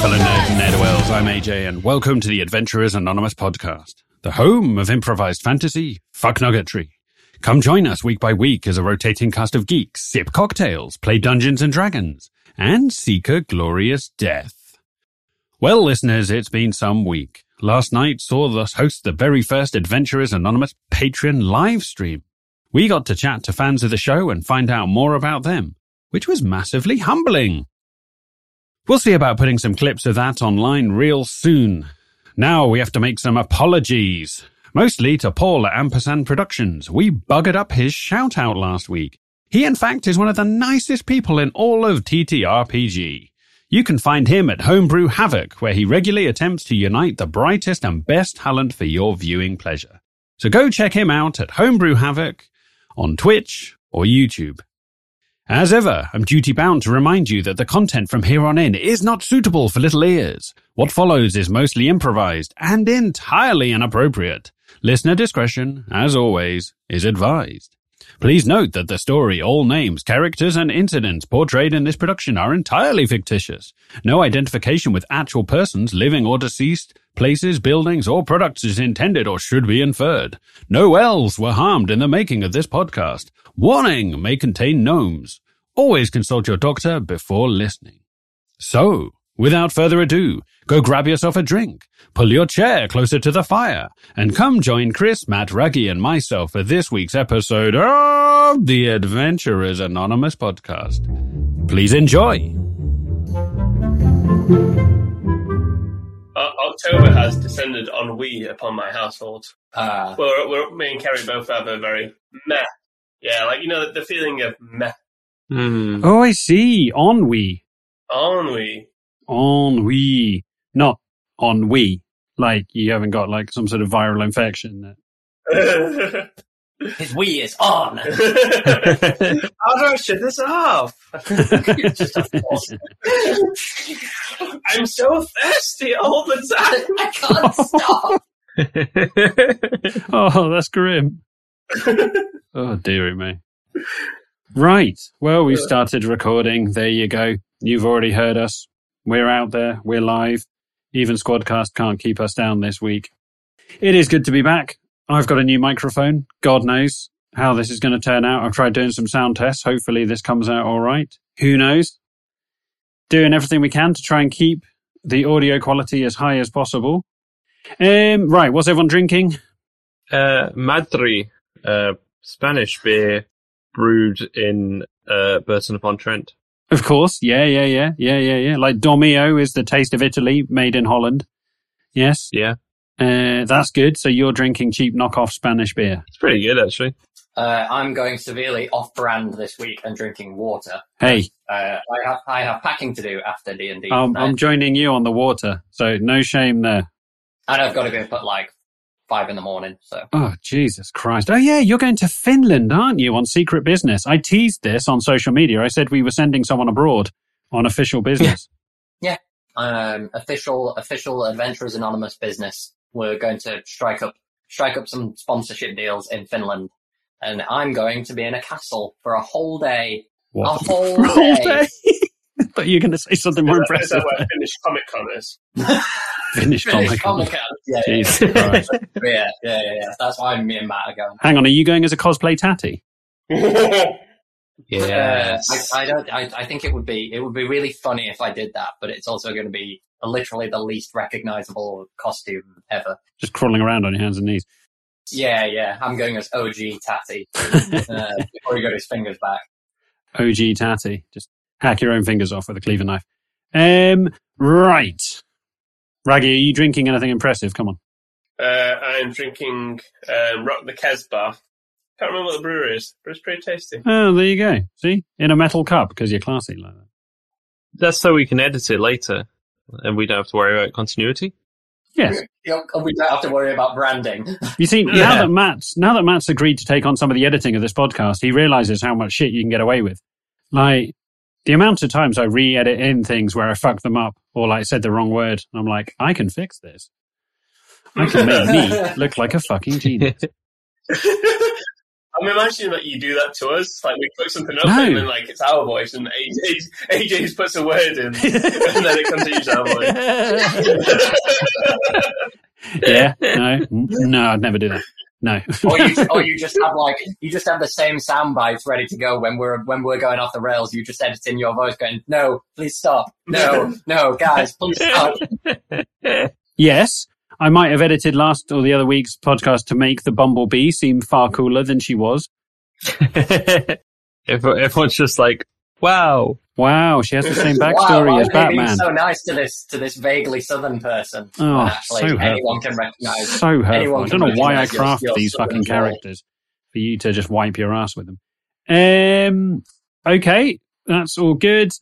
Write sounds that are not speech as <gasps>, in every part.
fellow nerds and ne'er I'm AJ, and welcome to the Adventurers Anonymous podcast, the home of improvised fantasy, fuck nuggetry. Come join us week by week as a rotating cast of geeks sip cocktails, play Dungeons and Dragons, and seek a glorious death. Well, listeners, it's been some week. Last night saw us host the very first Adventurers Anonymous Patreon live stream. We got to chat to fans of the show and find out more about them, which was massively humbling. We'll see about putting some clips of that online real soon. Now we have to make some apologies. Mostly to Paul at Ampersand Productions. We buggered up his shout out last week. He in fact is one of the nicest people in all of TTRPG. You can find him at Homebrew Havoc, where he regularly attempts to unite the brightest and best talent for your viewing pleasure. So go check him out at Homebrew Havoc on Twitch or YouTube. As ever, I'm duty bound to remind you that the content from here on in is not suitable for little ears. What follows is mostly improvised and entirely inappropriate. Listener discretion, as always, is advised. Please note that the story, all names, characters, and incidents portrayed in this production are entirely fictitious. No identification with actual persons, living or deceased, places, buildings, or products is intended or should be inferred. No elves were harmed in the making of this podcast. Warning may contain gnomes. Always consult your doctor before listening. So, without further ado, go grab yourself a drink, pull your chair closer to the fire, and come join Chris, Matt, Raggy, and myself for this week's episode of the Adventurers Anonymous podcast. Please enjoy. Uh, October has descended on we upon my household. Uh, Well, we're, me and Kerry both have a very meh. Yeah, like, you know, the feeling of meh. Hmm. Oh, I see. On we, on Ennui. Ennui. Ennui. Not ennui. Like you haven't got like some sort of viral infection. <laughs> his Wii is on. How do I shut this off? Just a force. I'm so thirsty all the time. I can't stop. <laughs> oh, that's grim. <laughs> oh, dearie me. Right. Well, we've started recording. There you go. You've already heard us. We're out there. We're live. Even Squadcast can't keep us down this week. It is good to be back. I've got a new microphone. God knows how this is going to turn out. I've tried doing some sound tests. Hopefully this comes out all right. Who knows? Doing everything we can to try and keep the audio quality as high as possible. Um, right. What's everyone drinking? Uh, Madri, uh, Spanish beer brewed in uh, Burton upon Trent. Of course. Yeah, yeah, yeah, yeah, yeah, yeah. Like Dolmio is the taste of Italy, made in Holland. Yes. Yeah, Uh, that's good. So you're drinking cheap knockoff Spanish beer. it's pretty good actually. Uh, I'm going severely off-brand this week and drinking water. Hey, Uh, I have I have packing to do after D and D, I'm, I'm joining you on the water. So no shame there. and I've got to go at like five in the morning. So Oh, Jesus Christ. Oh, yeah, you're going to Finland, aren't you, on secret business? I teased this on social media. I said we were sending someone abroad on official business. Yeah. Um, official official Adventurers Anonymous business. We're going to strike up strike up some sponsorship deals in Finland, and I'm going to be in a castle for a whole day. A whole <laughs> All day. day. but you're going to say something more Is impressive. that where Finnish Comic Con is? <laughs> Finnish Finish comic. Comic-Con. Yeah, yeah, Jesus <laughs> yeah, yeah, yeah, yeah. That's why me and Matt are going. Hang on, are you going as a cosplay tatty? Uh, I, I don't. I, I think it would be it would be really funny if I did that, but it's also going to be literally the least recognizable costume ever. Just crawling around on your hands and knees. Yeah, yeah. I'm going as OG Tatty <laughs> uh, before he got his fingers back. OG tatty. Just hack your own fingers off with a cleaver knife. Um, right. Raggy, are you drinking anything impressive? Come on. uh, I'm drinking um, Rock the Casbah. Can't remember what the brewery is, but it's pretty tasty. Oh, there you go. See? In a metal cup, because you're classy like that. That's so we can edit it later, and we don't have to worry about continuity. Yes. <laughs> You know, we don't have to worry about branding. You see, <laughs> now Yeah. that Matt's now that Matt's agreed to take on some of the editing of this podcast, he realizes how much shit you can get away with. Like the amount of times I re-edit in things where I fuck them up or like said the wrong word, I'm like, I can fix this. I can make me <laughs> look like a fucking genius. I'm imagining that you do that to us. Like we put something up No. and then like it's our voice and AJ's, AJ's puts a word in <laughs> and then it continues our voice. <laughs> yeah, no, no, I'd never do that. No. or you, or you just <laughs> have like you just have the same sound bites ready to go when we're when we're going off the rails. You just edit in your voice, going, "No, please stop. No, no, guys, please stop." yes, I might have edited last or the other week's podcast to make the Bumblebee seem far cooler than she was. <laughs> if everyone's just like, wow, Wow, she has the same <laughs> backstory why as are Batman. so nice to this to this vaguely southern person. Oh, Actually, so hurtful. anyone can recognize. so hurtful. I don't know why I recognise your- craft your these southern fucking drawl. characters for you to just wipe your ass with them. Um, okay, that's all good.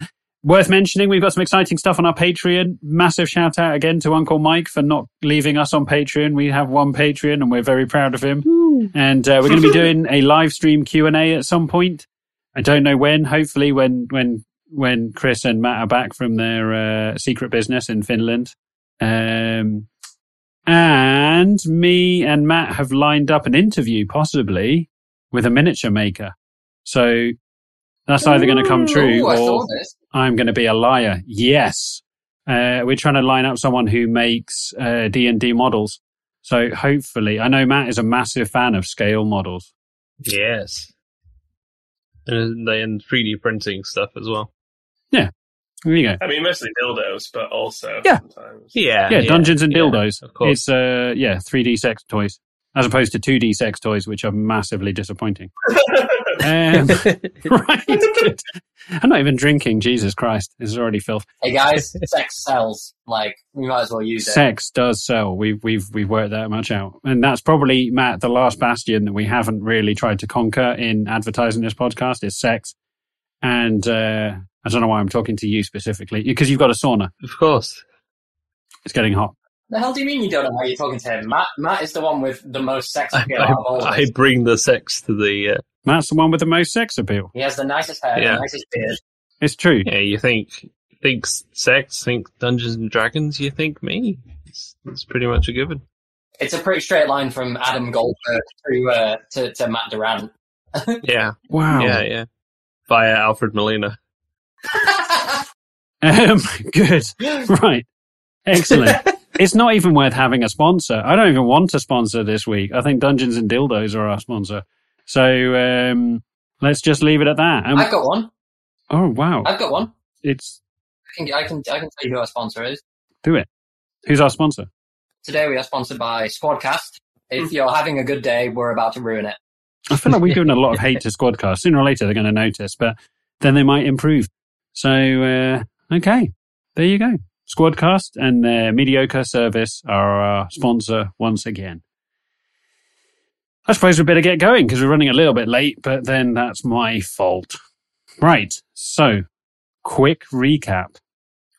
Worth mentioning, we've got some exciting stuff on our Patreon. Massive shout out again to Uncle Mike for not leaving us on Patreon. We have one Patreon, and we're very proud of him. And uh, we're going to be <laughs> doing a live stream Q and A at some point. I don't know when. Hopefully, when when when Chris and Matt are back from their uh, secret business in Finland. Um, and me and Matt have lined up an interview, possibly with a miniature maker. So that's either going to come true Ooh, or. I'm going to be a liar. Yes. Uh, we're trying to line up someone who makes uh, D&D models. So hopefully, I know Matt is a massive fan of scale models. yes. And then 3D printing stuff as well. Yeah. There you go. I mean, mostly dildos, but also Yeah. sometimes. Yeah. Yeah, Dungeons and yeah, Dildos. of course. It's uh yeah, 3D sex toys as opposed to 2D sex toys, which are massively disappointing. <laughs> Um, <laughs> right. I'm not even drinking. Jesus Christ, this is already filth. Hey guys, sex sells. Like we might as well use it. Sex does sell. We've we've we've worked that much out, and that's probably Matt the last bastion that we haven't really tried to conquer in advertising this podcast is sex. And uh, I don't know why I'm talking to you specifically because you've got a sauna. of course. It's getting hot. The hell do you mean you don't know how you're talking to him? Matt, Matt is the one with the most sex I, appeal out of all I, us. I bring the sex to the. Uh, Matt's the one with the most sex appeal. He has the nicest hair, Yeah. the nicest beard. It's true. yeah, you think think sex, think Dungeons and Dragons, you think me. It's, it's pretty much a given. It's a pretty straight line from Adam Goldberg to uh, to, to Matt Durant. <laughs> Yeah, Wow. yeah, yeah. Via Alfred Molina. <laughs> <laughs> Um, good. Right. Excellent. It's not even worth having a sponsor. I don't even want a sponsor this week. I think Dungeons and Dildos are our sponsor. So um, let's just leave it at that. Um, I've got one. oh wow, I've got one. it's I can, I can I can tell you who our sponsor is. do it. Who's our sponsor? Today we are sponsored by Squadcast. If you're having a good day, we're about to ruin it. I feel like we've given a lot of <laughs> hate to Squadcast. Sooner or later, they're going to notice, but then they might improve. So, uh, okay, there you go. Squadcast and their mediocre service are our sponsor once again. I suppose we better get going because we're running a little bit late, but then that's my fault. Right. So, quick recap.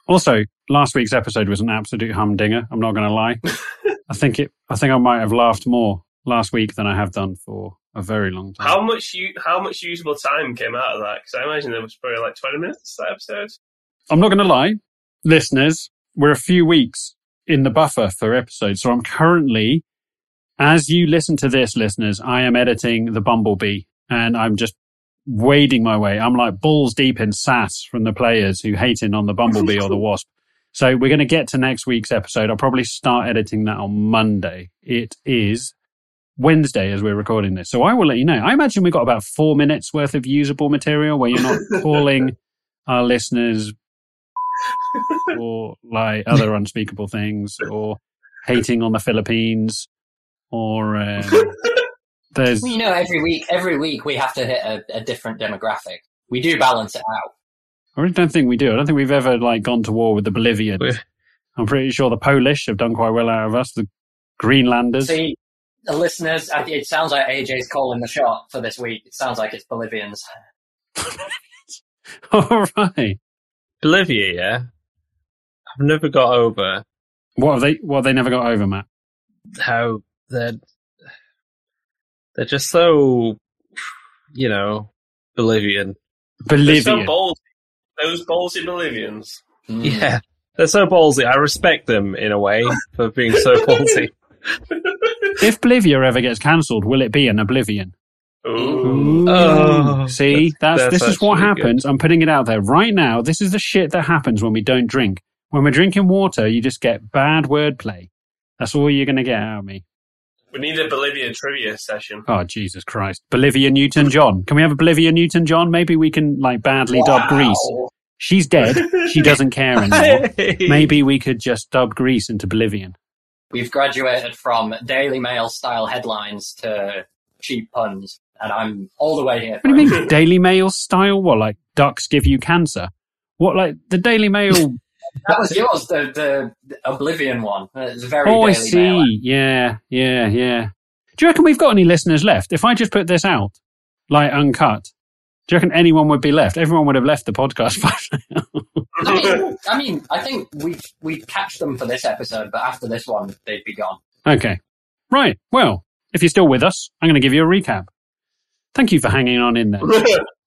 Also, last week's episode was an absolute humdinger. I'm not going to lie. <laughs> I think it, I think I might have laughed more last week than I have done for a very long time. How much you, how much usable time came out of that? Because I imagine there was probably like twenty minutes that episode. I'm not going to lie, listeners, we're a few weeks in the buffer for episodes. So I'm currently, as you listen to this, listeners, I am editing the Bumblebee and I'm just wading my way. I'm like balls deep in sass from the players who hate hating on the Bumblebee or the <laughs> Wasp. So we're going to get to next week's episode. I'll probably start editing that on Monday. It is Wednesday as we're recording this. So I will let you know. I imagine we've got about four minutes worth of usable material where you're not <laughs> calling our listeners <laughs> or like other unspeakable things or hating on the Philippines or um, <laughs> there's Well, you know, every week, every week we have to hit a, a different demographic. We do balance it out. I really don't think we do. I don't think we've ever like gone to war with the Bolivians. We- I'm pretty sure the Polish have done quite well out of us. The Greenlanders. See, the listeners, it sounds like AJ's calling the shot for this week. It sounds like it's Bolivians. <laughs> All right. Bolivia, yeah. I've never got over What have they? What have they never got over, Matt? how they're they're just so you know Bolivian. They're so ballsy. Those ballsy Bolivians. Mm. Yeah, they're so ballsy. I respect them in a way for being so <laughs> ballsy. if Bolivia ever gets cancelled, will it be an oblivion? Ooh. Oh, See, that's, that's- this is what actually good. happens. I'm putting it out there right now. This is the shit that happens when we don't drink. When we're drinking water, you just get bad wordplay. That's all you're going to get out of me. We need a Bolivia trivia session. Oh, Jesus Christ. Bolivia Newton John. Can we have a Bolivia Newton John? Maybe we can, like, badly dub Grease. She's dead. She doesn't care <laughs> anymore. Maybe we could just dub Grease into Bolivian. We've graduated from Daily Mail style headlines to cheap puns, and I'm all the way here. What do you mean? Daily Mail style? What, like ducks give you cancer? What, like the Daily Mail? <laughs> That was yours, the, the, the Oblivion one. It's very oh, I see. Mail. Yeah, yeah, yeah. Do you reckon we've got any listeners left? If I just put this out, like uncut, do you reckon anyone would be left? Everyone would have left the podcast by <laughs> now. I mean, I mean, I think we we catch them for this episode, but after this one, they'd be gone. okay. Right. Well, if you're still with us, I'm going to give you a recap. Thank you for hanging on in there. <laughs>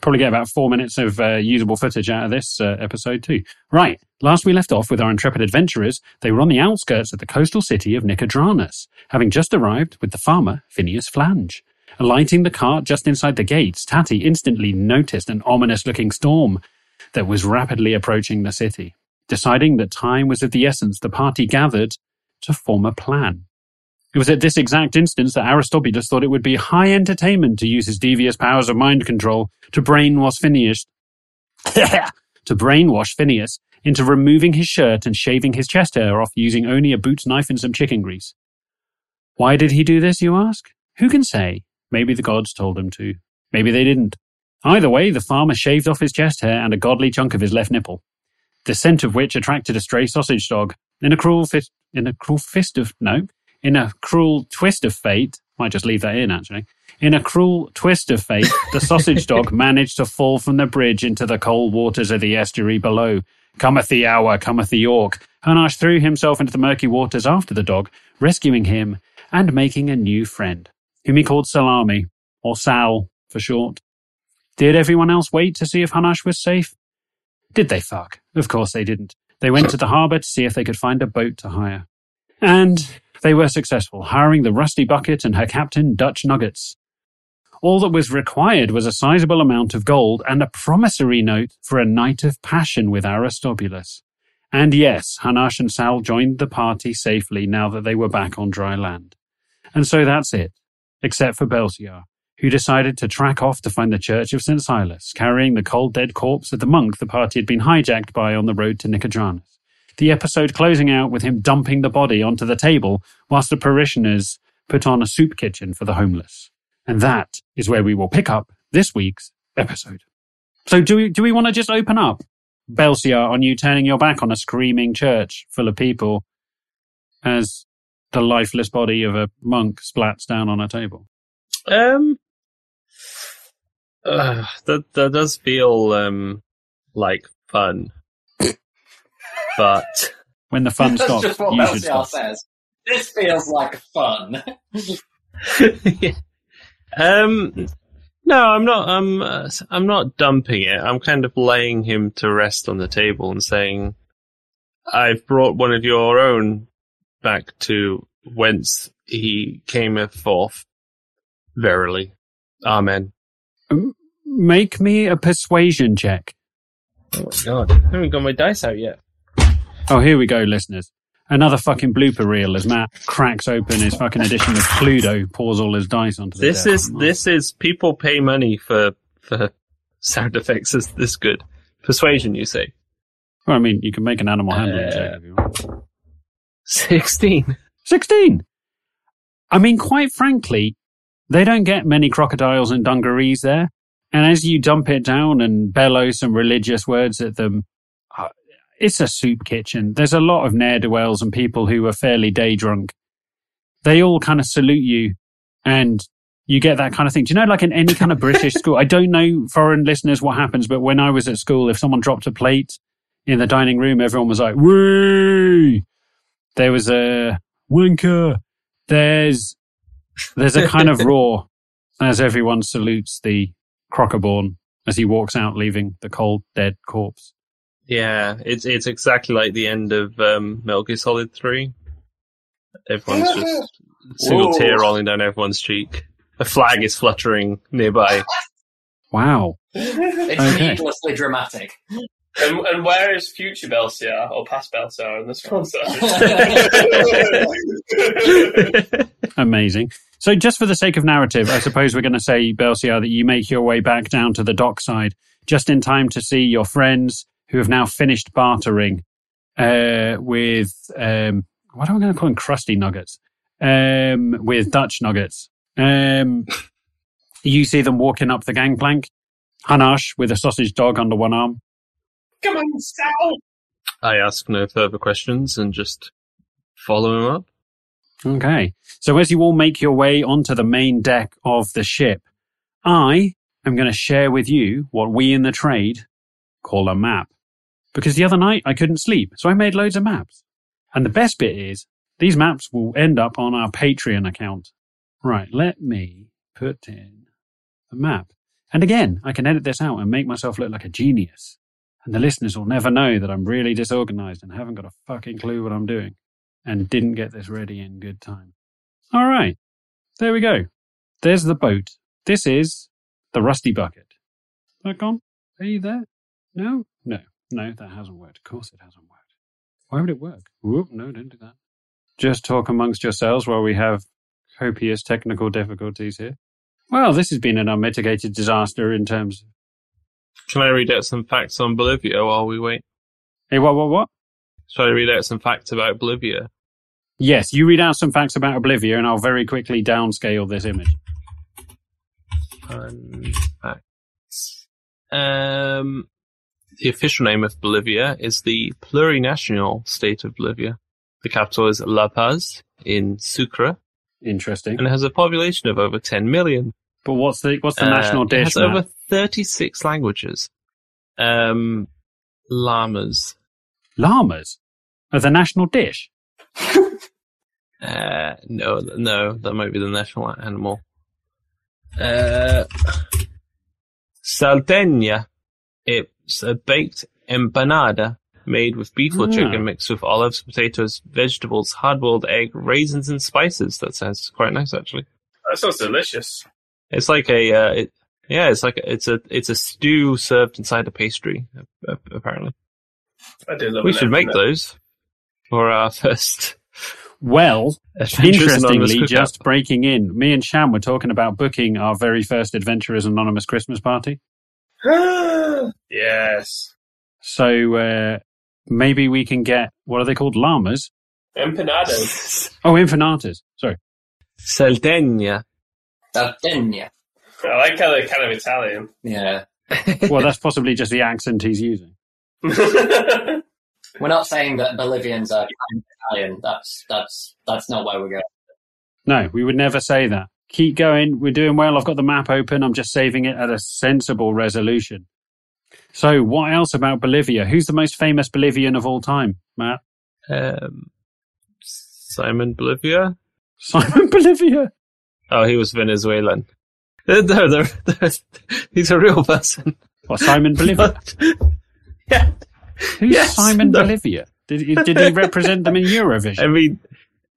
probably get about four minutes of uh, usable footage out of this uh, episode too. Right. Last we left off with our intrepid adventurers, they were on the outskirts of the coastal city of Nicodranus, having just arrived with the farmer, Phineas Flange. Alighting the cart just inside the gates, Tatty instantly noticed an ominous looking storm that was rapidly approaching the city. Deciding that time was of the essence, the party gathered to form a plan. It was at this exact instance that Aristobulus thought it would be high entertainment to use his devious powers of mind control to brainwash Phineas, <laughs> to brainwash Phineas into removing his shirt and shaving his chest hair off using only a boot knife and some chicken grease. Why did he do this, you ask? Who can say? Maybe the gods told him to. Maybe they didn't. Either way, the farmer shaved off his chest hair and a godly chunk of his left nipple, the scent of which attracted a stray sausage dog. In a cruel fist, in a cruel fist of no, in a cruel twist of fate, might just leave that in actually. In a cruel twist of fate, the <laughs> sausage dog managed to fall from the bridge into the cold waters of the estuary below. Cometh the hour, cometh the orc. Hanash threw himself into the murky waters after the dog, rescuing him and making a new friend, whom he called Salami, or Sal for short. Did everyone else wait to see if Hanash was safe? Did they fuck? Of course they didn't. They went to the harbour to see if they could find a boat to hire. And they were successful, hiring the Rusty Bucket and her captain, Dutch Nuggets. All that was required was a sizable amount of gold and a promissory note for a night of passion with Aristobulus. And yes, Hanash and Sal joined the party safely now that they were back on dry land. And so that's it, except for Belsiar, who decided to track off to find the Church of St. Silas, carrying the cold dead corpse of the monk the party had been hijacked by on the road to Nicodranus. The episode closing out with him dumping the body onto the table whilst the parishioners put on a soup kitchen for the homeless. And that is where we will pick up this week's episode. So do we, do we want to just open up, Belsiar, on you turning your back on a screaming church full of people as the lifeless body of a monk splats down on a table? Um, uh, that that does feel um like fun, but When the fun That's stops, just what you should stop. says. This feels like fun. <laughs> <laughs> um, no, I'm not. I'm uh, I'm not dumping it. I'm kind of laying him to rest on the table and saying, "I've brought one of your own back to whence he cameth forth. Verily, Amen." Make me a persuasion check. Oh my god, I haven't got my dice out yet. Oh, here we go, listeners. Another fucking blooper reel as Matt cracks open his fucking edition of Cluedo, pours all his dice onto the This deck. is this is people pay money for for sound effects is this good. Persuasion, you say? Well, I mean, you can make an animal handling Uh, check if you want. Sixteen. 16! I mean, quite frankly, they don't get many crocodiles and dungarees there. And as you dump it down and bellow some religious words at them, it's a soup kitchen. There's a lot of ne'er-do-wells and people who are fairly day drunk. They all kind of salute you and you get that kind of thing. Do you know, like in any kind of British school, I don't know foreign listeners what happens, but when I was at school, if someone dropped a plate in the dining room, everyone was like, woo! There was a wanker. There's, there's a kind of <laughs> roar as everyone salutes the crocoborn as he walks out, leaving the cold, dead corpse. Yeah, it's it's exactly like the end of um, Metal Gear Solid Three. Everyone's just single Whoa. tear rolling down everyone's cheek. A flag is fluttering nearby. <laughs> Wow. It's Okay. needlessly dramatic. And, and where is future Belsiar or past Belsiar in this sponsor? <laughs> <laughs> Amazing. So, just for the sake of narrative, I suppose we're going to say, Belsiar, that you make your way back down to the dockside just in time to see your friends who have now finished bartering uh, with, um, what am I going to call them? Crusty nuggets. Um, with Dutch nuggets. Um, <laughs> you see them walking up the gangplank. Hanash with a sausage dog under one arm. Come on, Sal! I ask no further questions and just follow him up. Okay. So as you all make your way onto the main deck of the ship, I am going to share with you what we in the trade call a map. Because the other night I couldn't sleep, so I made loads of maps. And the best bit is, these maps will end up on our Patreon account. Right, let me put in the map. And again, I can edit this out and make myself look like a genius. And the listeners will never know that I'm really disorganized and haven't got a fucking clue what I'm doing and didn't get this ready in good time. All right. There we go. There's the boat. This is the Rusty Bucket. Is that gone? Are you there? No? No. That hasn't worked. Of course it hasn't worked. Why would it work? Whoop, no, don't do that. Just talk amongst yourselves while we have copious technical difficulties here. Well, this has been an unmitigated disaster in terms of... Can I read out some facts on Bolivia while we wait? Hey, what, what, what? Shall I read out some facts about Bolivia? Yes, you read out some facts about Oblivia and I'll very quickly downscale this image. Fun facts. Um, the official name of Bolivia is the plurinational state of Bolivia. The capital is La Paz in Sucre, Interesting. and it has a population of over 10 million. But what's the what's the Uh, national dish? It has Matt? over 36 languages. Um, llamas. Llamas are the national dish. Uh, no, no, that might be the national animal. Uh, salteña. It's a baked empanada made with beef or Ah. chicken mixed with olives, potatoes, vegetables, hard-boiled egg, raisins, and spices. That sounds quite nice, actually. That sounds delicious. It's like a, uh, it, yeah, it's like a, it's a it's a stew served inside a pastry. uh, Apparently, I do love we should make those for our <laughs> first. Well, interestingly, just breaking in, me and Sham were talking about booking our very first Adventurers Anonymous Christmas party. <gasps> <laughs> yes. So uh, maybe we can get what are they called? Llamas? Empanadas. <laughs> Oh, infinatas. Sorry. Salteña. Sardinia. I like how they're kind of Italian. Yeah. <laughs> Well, that's possibly just the accent he's using. <laughs> We're not saying that Bolivians are kind of Italian. That's that's that's not where we're going. No, we would never say that. Keep going. We're doing well. I've got the map open. I'm just saving it at a sensible resolution. So, what else about Bolivia? Who's the most famous Bolivian of all time, Matt? Um, Simon Bolivia. <laughs> Simon Bolivia. Oh, he was Venezuelan. No, no, no, he's a real person. What, Simon Bolivia? <laughs> yeah, Who's Yes, Simon no. Bolivia? Did he, did he <laughs> represent them in Eurovision? I mean,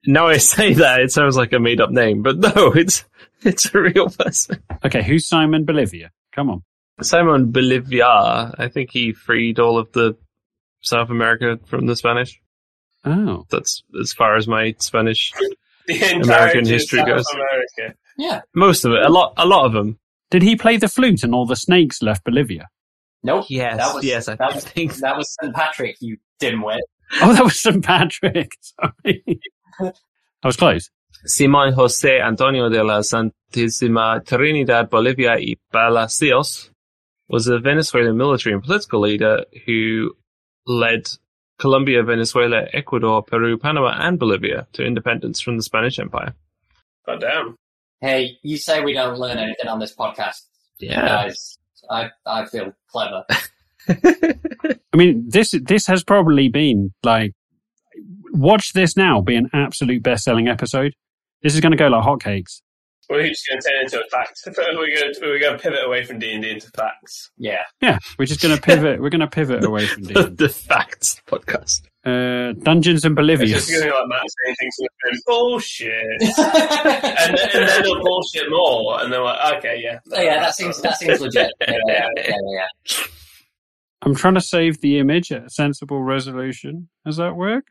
now I say that it sounds like a made-up name, but no, it's it's a real person. Okay, who's Simon Bolivia? Come on. Simon Bolivia. I think he freed all of the South America from the Spanish. Oh, That's as far as my Spanish. <laughs> American history South goes. America. Yeah. Most of it, a lot, a lot of them. did he play the flute and all the snakes left Bolivia? Nope. Yes, That was, yes, I that <laughs> was, think that was St. Patrick, you dimwit. Oh, that was St. Patrick. <laughs> Sorry. I was close. Simón José Antonio de la Santísima Trinidad Bolívar y Palacios was a Venezuelan military and political leader who led Colombia, Venezuela, Ecuador, Peru, Panama, and Bolivia to independence from the Spanish Empire. God damn. Hey, you say we don't learn anything on this podcast, Yeah. guys. I I feel clever. <laughs> I mean, this this has probably been like, watch this now be an absolute best selling episode. This is going to go like hotcakes. We're just going to turn into a fact. <laughs> We're going to, we're going to pivot away from D and D into facts. Yeah. Yeah, we're just going to pivot. We're going to pivot away from the, D. <laughs> the facts podcast. Uh, Dungeons and It's Bolivius. just going to be like Matt saying things like bullshit, <laughs> and, then- and then they'll bullshit more, and they're like, okay, yeah, Oh, yeah, that seems that seems legit. Yeah, yeah, yeah, yeah, yeah. I'm trying to save the image at a sensible resolution. Has that worked?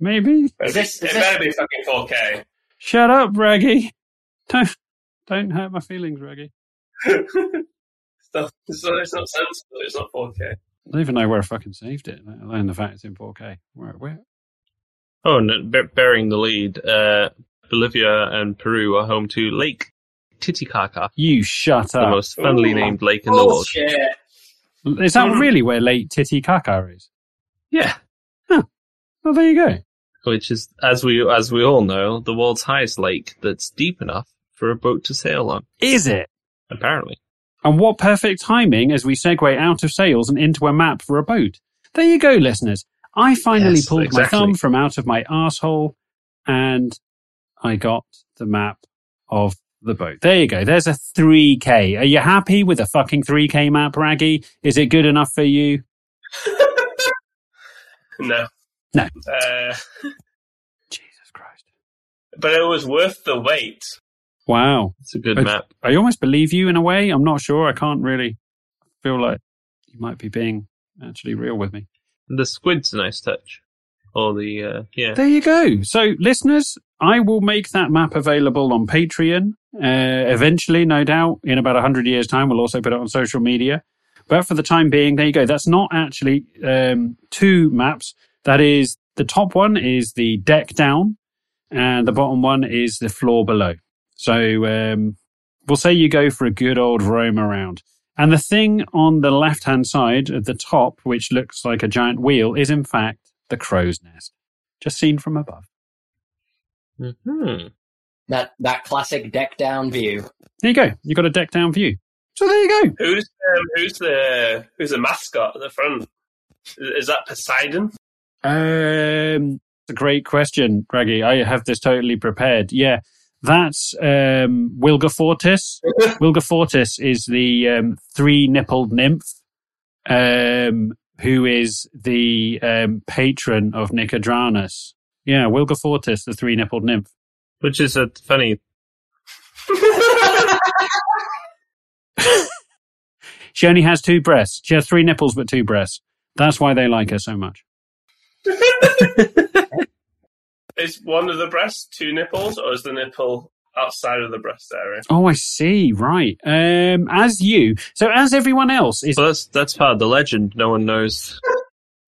Maybe. Is this- it is better be fucking 4K. Shut up, Raggy. Don't don't hurt my feelings, Reggie. <laughs> it's, not, it's, not, it's not sensible. It's not 4K. I don't even know where I fucking saved it, let alone the fact it's in 4K. Where? Where? Oh, no, be- bearing the lead, uh, Bolivia and Peru are home to Lake Titicaca, You shut up. the most funnily Ooh. named lake in the world. Bullshit. Is that Mhm. really where Lake Titicaca is? Yeah, Well, there you go. which is, as we as we all know, the world's highest lake that's deep enough for a boat to sail on. Is it? Apparently, And what perfect timing as we segue out of sails and into a map for a boat. There you go, listeners. I finally Yes, pulled exactly. my thumb from out of my asshole and I got the map of the boat. There you go. There's a 3K. Are you happy with a fucking 3K map, Raggy? Is it good enough for you? <laughs> No. No. Uh, <laughs> Jesus Christ. but it was worth the wait. Wow. it's a good I- map. I almost believe you in a way. I'm not sure. I can't really feel like you might be being actually real with me. The squid's a nice touch. Or the uh, yeah, There you go. So, listeners, I will make that map available on Patreon. Uh, eventually, no doubt, in about 100 years' time, we'll also put it on social media. But for the time being, there you go. That's not actually um, two maps. That is, the top one is the deck down, and the bottom one is the floor below. So, um, we'll say you go for a good old roam around. And the thing on the left hand side at the top, which looks like a giant wheel, is in fact the crow's nest, just seen from above. hmm That that classic deck down view. There you go. You got a deck down view. So there you go. Who's um, who's the who's the mascot at the front? Is, is that Poseidon? Um, it's a great question, Raggy. I have this totally prepared. Yeah, that's um, Wilgefortis. <laughs> Wilgefortis is the um, three-nippled nymph, um, who is the um, patron of Nicodranus. Yeah, Wilgefortis, the three-nippled nymph. which is a funny. <laughs> She only has two breasts. She has three nipples but two breasts. That's why they like her so much. <laughs> Is one of the breasts two nipples, or is the nipple outside of the breast area? Oh, I see. Right. Um, as you, so as everyone else is, Well, that's that's part of the legend. No one knows.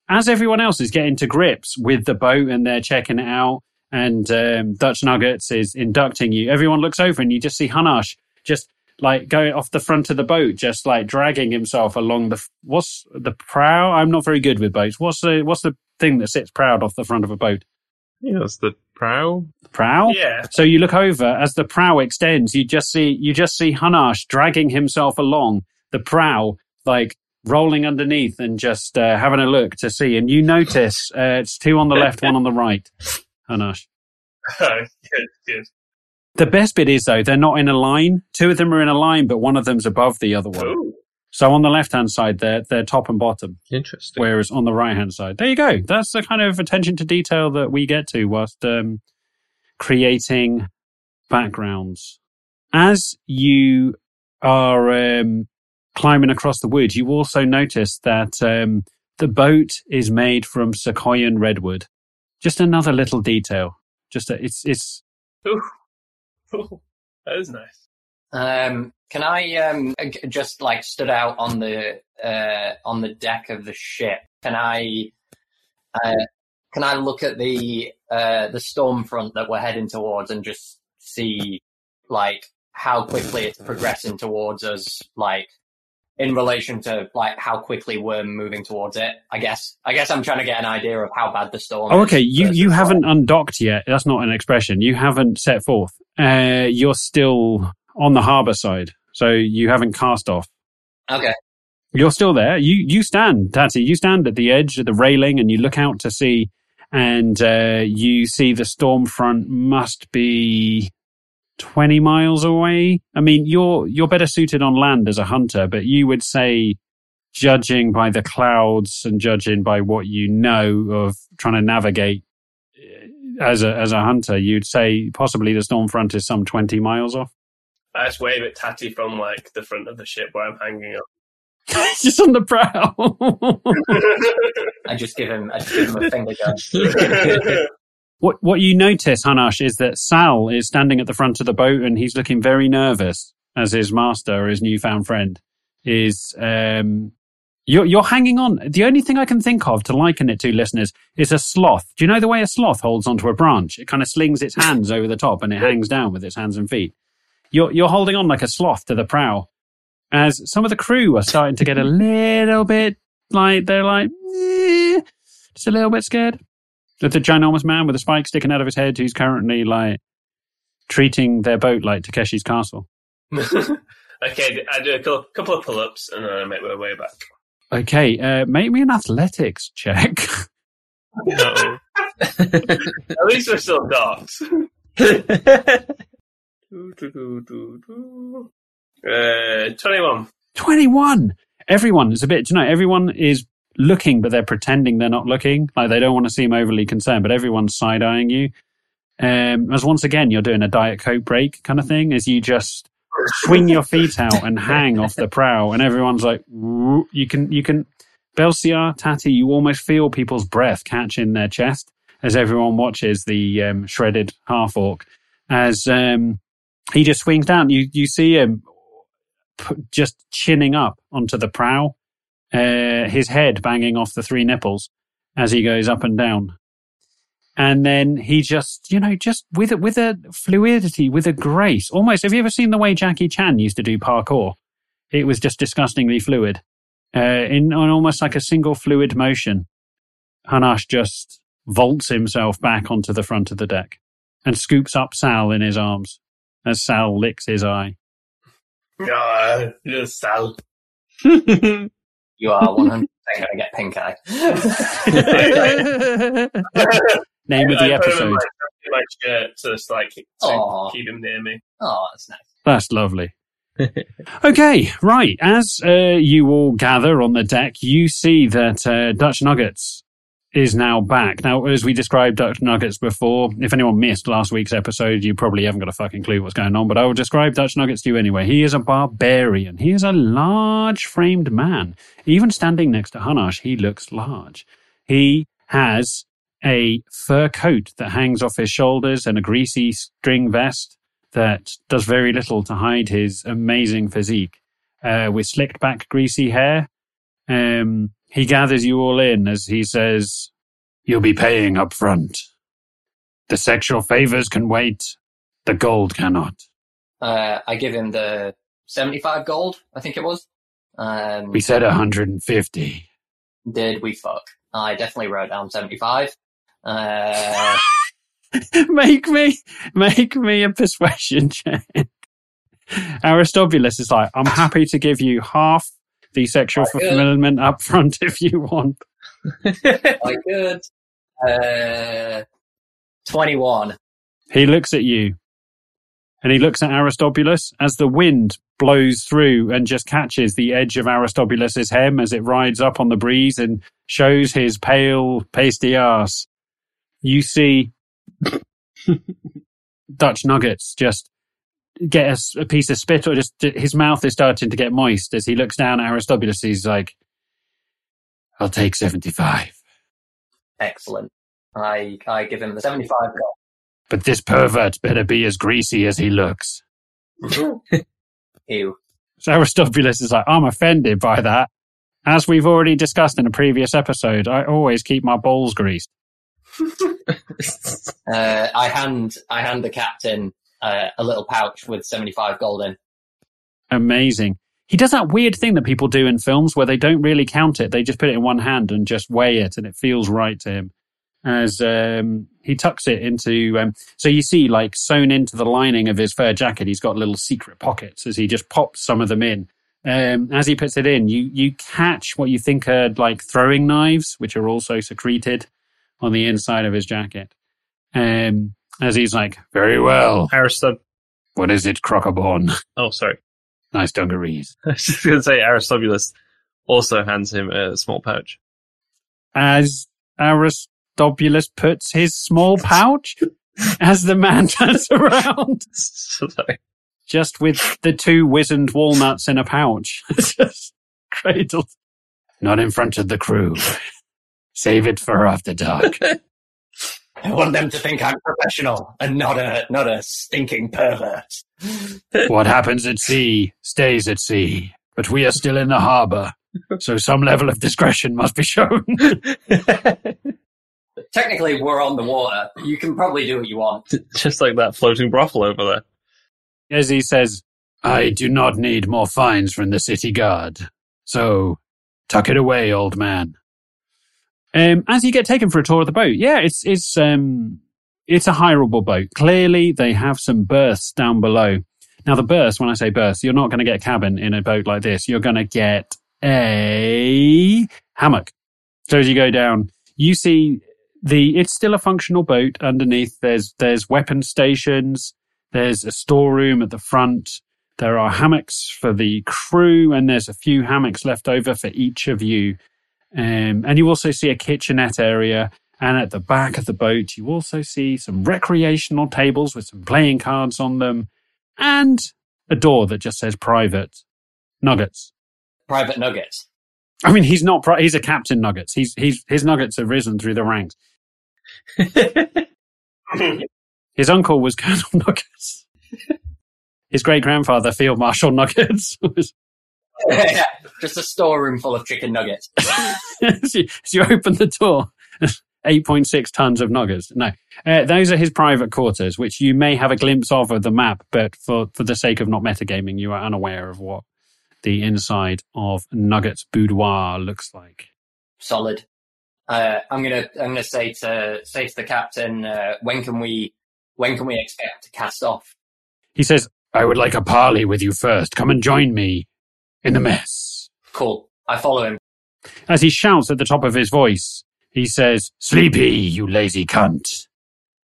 as everyone else is getting to grips with the boat and they're checking it out, and um, Dutch Nuggets is inducting you. Everyone looks over and you just see Hanash just like going off the front of the boat, just like dragging himself along the what's the prow. I'm not very good with boats. What's the what's the thing that sits proud off the front of a boat? Yeah, that's the prow. The prow. Yeah. So you look over as the prow extends, you just see you just see Hanash dragging himself along the prow, like rolling underneath and just uh, having a look to see. And you notice uh, it's two on the left, one on the right. Hanash. <laughs> good, good. The best bit is though they're not in a line. Two of them are in a line, but one of them's above the other one. Ooh. So on the left hand side, they're they're top and bottom, Interesting. whereas on the right hand side, there you go. That's the kind of attention to detail that we get to whilst um, creating backgrounds. As you are um, climbing across the woods, you also notice that um, the boat is made from Sequoian redwood. Just another little detail. Just a, it's it's Ooh. Ooh. <laughs> That is nice. Um, can I um just like stood out on the uh on the deck of the ship? Can I uh can I look at the uh the storm front that we're heading towards and just see like how quickly it's progressing towards us? Like in relation to like how quickly we're moving towards it. I guess I guess I'm trying to get an idea of how bad the storm. Oh, is okay. You you haven't undocked yet. That's not an expression. You haven't set forth. Uh, you're still on the harbour side, so you haven't cast off. Okay. You're still there. You you stand, Tatty. You stand at the edge of the railing, and you look out to sea, and uh, you see the storm front must be 20 miles away. I mean, you're, you're better suited on land as a hunter, but you would say, judging by the clouds and judging by what you know of trying to navigate uh, as a, as a hunter, you'd say possibly the storm front is some 20 miles off. I just wave at Tatty from like the front of the ship where I'm hanging up. <laughs> Just on the prow. I just give him, I just give him a finger gun. <laughs> What what you notice, Hanash, is that Sal is standing at the front of the boat and he's looking very nervous as his master, or his newfound friend, is um you're you're hanging on. The only thing I can think of to liken it to, listeners, is a sloth. Do you know the way a sloth holds onto a branch? It kind of slings its hands over the top and it hangs down with its hands and feet. You're you're holding on like a sloth to the prow. As some of the crew are starting to get a little bit like they're like eh, just a little bit scared. There's a ginormous man with a spike sticking out of his head who's currently like treating their boat like Takeshi's castle. <laughs> okay, I do a couple of pull-ups and then I make my way back. Okay, uh, make me an athletics check. <laughs> No. <laughs> At least we're still dogs. Uh, 21. 21! Everyone is a bit, you know, everyone is looking, but they're pretending they're not looking. Like they don't want to seem overly concerned, but everyone's side eyeing you. Um, as once again, you're doing a Diet Coke break kind of thing, as you just swing your feet out and hang off the prow, and everyone's like, you can, you can, Belsiar, Tatty, you almost feel people's breath catch in their chest as everyone watches the um, shredded half orc as um, he just swings down. You you see him just chinning up onto the prow, uh, his head banging off the three nipples as he goes up and down. And then he just, you know, just with a, with a fluidity, with a grace, almost. Have you ever seen the way Jackie Chan used to do parkour? It was just disgustingly fluid, uh, in almost like a single fluid motion. Hanash just vaults himself back onto the front of the deck and scoops up Sal in his arms as Sal licks his eye. Just Sal. You are 100% going to get pink eye. <laughs> Name of I the put him in episode. my, in my shirt to just like to keep him near me. oh, that's nice. That's lovely. <laughs> okay, right. As uh, you all gather on the deck, you see that uh, Dutch Nuggets is now back. Now, as we described Dutch Nuggets before, if anyone missed last week's episode, you probably haven't got a fucking clue what's going on, but I will describe Dutch Nuggets to you anyway. He is a barbarian. He is a large framed man. Even standing next to Hanash, he looks large. He has a fur coat that hangs off his shoulders and a greasy string vest that does very little to hide his amazing physique. Uh, with slicked back, greasy hair, um, he gathers you all in as he says, "You'll be paying up front. The sexual favors can wait. The gold cannot. Uh, I give him the 75 gold, I think it was. Um, We said 150. did we fuck? I definitely wrote down 75. Uh, <laughs> make me, make me a persuasion check." Aristobulus is like, "I'm happy to give you half." The sexual good. fulfillment up front if you want. <laughs> I could. Uh, 21. He looks at you and he looks at Aristobulus as the wind blows through and just catches the edge of Aristobulus's hem as it rides up on the breeze and shows his pale, pasty ass. You see <laughs> Dutch nuggets just get a piece of spit or just his mouth is starting to get moist as he looks down at Aristobulus. He's like, I'll take 75. Excellent. I, I give him the 75 gold. But this pervert better be as greasy as he looks. <laughs> Ew. So Aristobulus is like, I'm offended by that. As we've already discussed in a previous episode, I always keep my balls greased. <laughs> Uh, I hand, I hand the captain, uh, a little pouch with 75 gold in. Amazing. He does that weird thing that people do in films where they don't really count it. They just put it in one hand and just weigh it and it feels right to him. As um, he tucks it into, um, so you see, like sewn into the lining of his fur jacket, he's got little secret pockets as he just pops some of them in. Um, as he puts it in, you you catch what you think are like throwing knives, which are also secreted on the inside of his jacket. Um, as he's like, very well. Aristob- What is it, Crocoborn? Oh, sorry. Nice dungarees. <laughs> I was just going to say Aristobulus also hands him a small pouch. As Aristobulus puts his small <laughs> pouch, as the man <laughs> turns around, Sorry. just with the two wizened walnuts in a pouch, just cradled. Not in front of the crew. Save it for after dark. <laughs> I want them to think I'm professional and not a not a stinking pervert. <laughs> what happens at sea stays at sea, but we are still in the harbour, so some level of discretion must be shown. <laughs> Technically, we're on the water. You can probably do what you want. just like that floating brothel over there. As he says, I do not need more fines from the city guard, so tuck it away, old man. Um, as you get taken for a tour of the boat, yeah, it's it's um it's a hireable boat. Clearly, they have some berths down below. Now, the berths, when I say berths, you're not going to get a cabin in a boat like this. You're going to get a hammock. So as you go down, you see the it's still a functional boat underneath. There's there's weapon stations. There's a storeroom at the front. There are hammocks for the crew, and there's a few hammocks left over for each of you. Um, and you also see a kitchenette area. And at the back of the boat, you also see some recreational tables with some playing cards on them and a door that just says private nuggets. Private nuggets. I mean, he's not, pri- he's a captain nuggets. He's, he's, his nuggets have risen through the ranks. <laughs> His uncle was <laughs> Colonel Nuggets. His great grandfather, Field Marshal Nuggets, <laughs> was <laughs> Just a storeroom full of chicken nuggets. <laughs> as, you, as you open the door, <laughs> 8.6 tons of nuggets. No, uh, those are his private quarters, which you may have a glimpse of of the map, but for, for the sake of not metagaming, you are unaware of what the inside of Nuggets Boudoir looks like. Solid. Uh, I'm gonna I'm gonna say to say to the captain, uh, when can we when can we expect to cast off? He says, I would like a parley with you first. Come and join me in the mess. Cool. I follow him. As he shouts at the top of his voice, he says, Sleepy, you lazy cunt.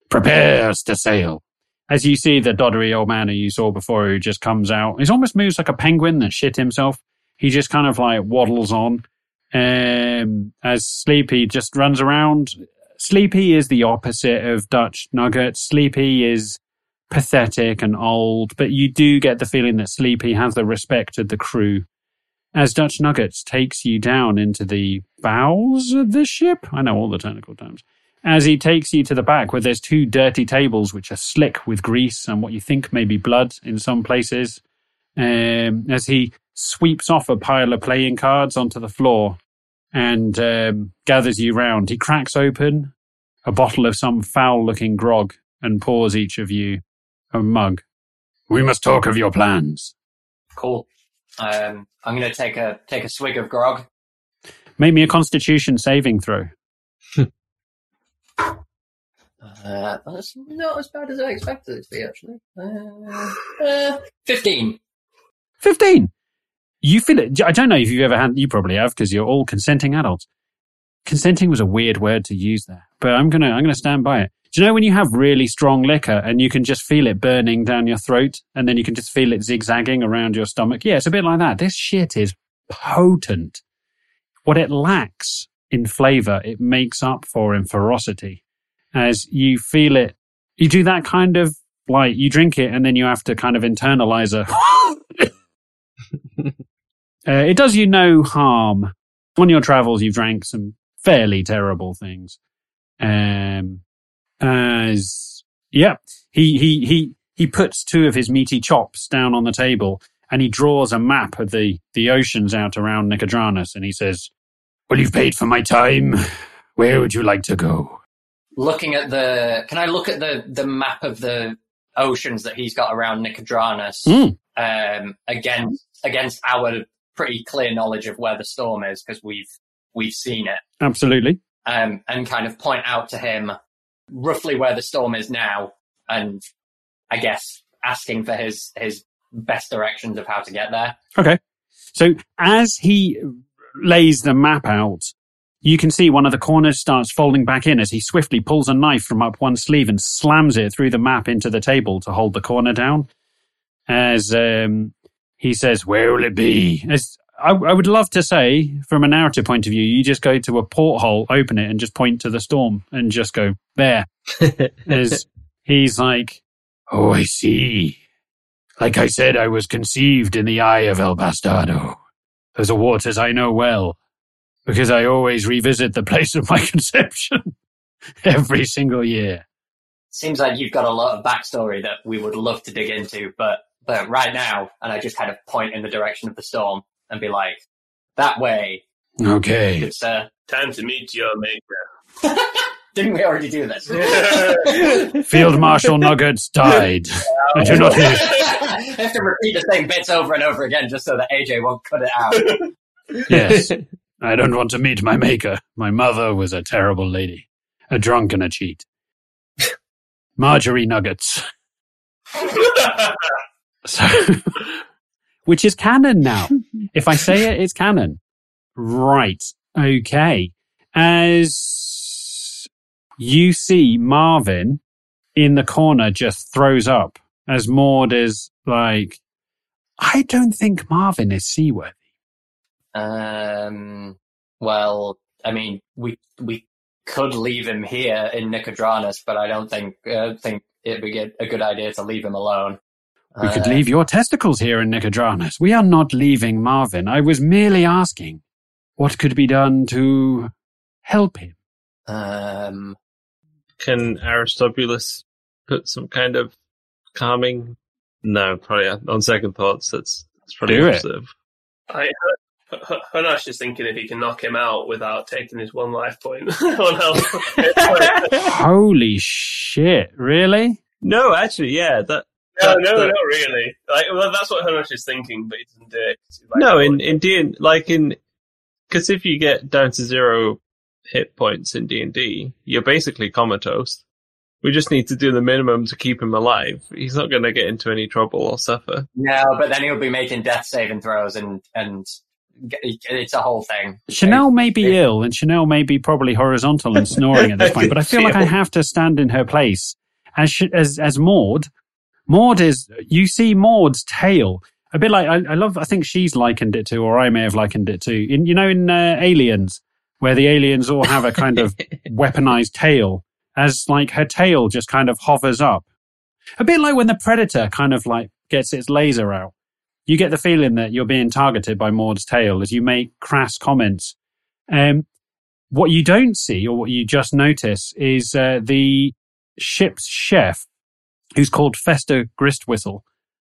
Prepares to sail. As you see the doddery old man who you saw before who just comes out, he almost moves like a penguin that shit himself. He just kind of like waddles on. Um, as Sleepy just runs around. Sleepy is the opposite of Dutch Nugget. Sleepy is pathetic and old, but you do get the feeling that Sleepy has the respect of the crew. As Dutch Nuggets takes you down into the bowels of the ship, I know all the technical terms. As he takes you to the back where there's two dirty tables which are slick with grease and what you think may be blood in some places. Um, as he sweeps off a pile of playing cards onto the floor and um, gathers you round, he cracks open a bottle of some foul looking grog and pours each of you a mug. We must talk of your plans. Cool. Um, I'm gonna take a take a swig of grog. Make me a constitution saving throw. <laughs> Uh, that's not as bad as I expected it to be, actually. Uh, uh, Fifteen. 15. You feel it. I don't know if you've ever had, you probably have because you're all consenting adults. Consenting was a weird word to use there, but I'm going to, I'm going to stand by it. Do you know when you have really strong liquor and you can just feel it burning down your throat and then you can just feel it zigzagging around your stomach? Yeah, it's a bit like that. This shit is potent. What it lacks in flavor, it makes up for in ferocity as you feel it. You do that kind of like you drink it and then you have to kind of internalize a <laughs> Uh, it does you no harm. On your travels, you've drank some fairly terrible things. Um, as yeah, he he he he puts two of his meaty chops down on the table, and he draws a map of the the oceans out around Nicodranas, and he says, "Well, you've paid for my time. Where would you like to go?" Looking at the, can I look at the the map of the oceans that he's got around Nicodranas Mm. um, against against our pretty clear knowledge of where the storm is because we've we've seen it, Absolutely. um, and kind of point out to him roughly where the storm is now, and I guess asking for his his best directions of how to get there. Okay. So as he lays the map out, you can see one of the corners starts folding back in as he swiftly pulls a knife from up one sleeve and slams it through the map into the table to hold the corner down. as um, he says, "Where will it be?" As I, I would love to say, from a narrative point of view, you just go to a porthole, open it, and just point to the storm, and just go there. <laughs> As he's like, "Oh, I see." Like I said, I was conceived in the eye of El Bastardo. Those are waters I know well, because I always revisit the <laughs> place of my conception <laughs> every single year. Seems like you've got a lot of backstory that we would love to dig into, but but right now, and I just kind of point in the direction of the storm and be like, "That way, Okay. good sir." Uh, Time to meet your maker. <laughs> Didn't we already do this? <laughs> Field Marshal Nuggets died. I do not hear. <laughs> I have to repeat the same bits over and over again just so that AJ won't cut it out. Yes. I don't want to meet my maker. My mother was a terrible lady, a drunk and a cheat. Marjorie Nuggets. So, which is canon now. <laughs> If I say it, it's canon. Right. Okay. As you see Marvin in the corner just throws up as Maud is like, I don't think Marvin is seaworthy. Um. Well, I mean, we we could leave him here in Nicodranas, but I don't think uh, think it'd be good, a good idea to leave him alone. We could Uh, leave your testicles here in Nicodranas. We are not leaving Marvin. I was merely asking what could be done to help him. Um. Can Aristobulus put some kind of calming? No, probably uh, on second thoughts, that's, that's probably Do it. I I, H- H- Hanash is thinking if he can knock him out without taking his one life point <laughs> on health. Holy shit. Really? No, actually, yeah, that no, That's no, the- not really. Like, well, that's what Hanash is thinking, but he doesn't do it. like, no in in D like in because if you get down to zero hit points in D and D, you're basically comatose. We just need to do the minimum to keep him alive. He's not going to get into any trouble or suffer. No, but then he'll be making death saving throws, and and it's a whole thing. Chanel may be ill and Chanel may be probably horizontal and snoring at this <laughs> point, but I feel like I have to stand in her place as sh- as as Maud. Maud is you see Maud's tail a bit like I, I love. I think she's likened it to, or I may have likened it to. In you know in uh, Aliens, where the aliens all have a kind of <laughs> weaponized tail, as like her tail just kind of hovers up, a bit like when the predator kind of like gets its laser out. You get the feeling that you're being targeted by Maud's tail as you make crass comments. Um, what you don't see, or what you just notice, is uh, the ship's chef, who's called Fester Gristwhistle,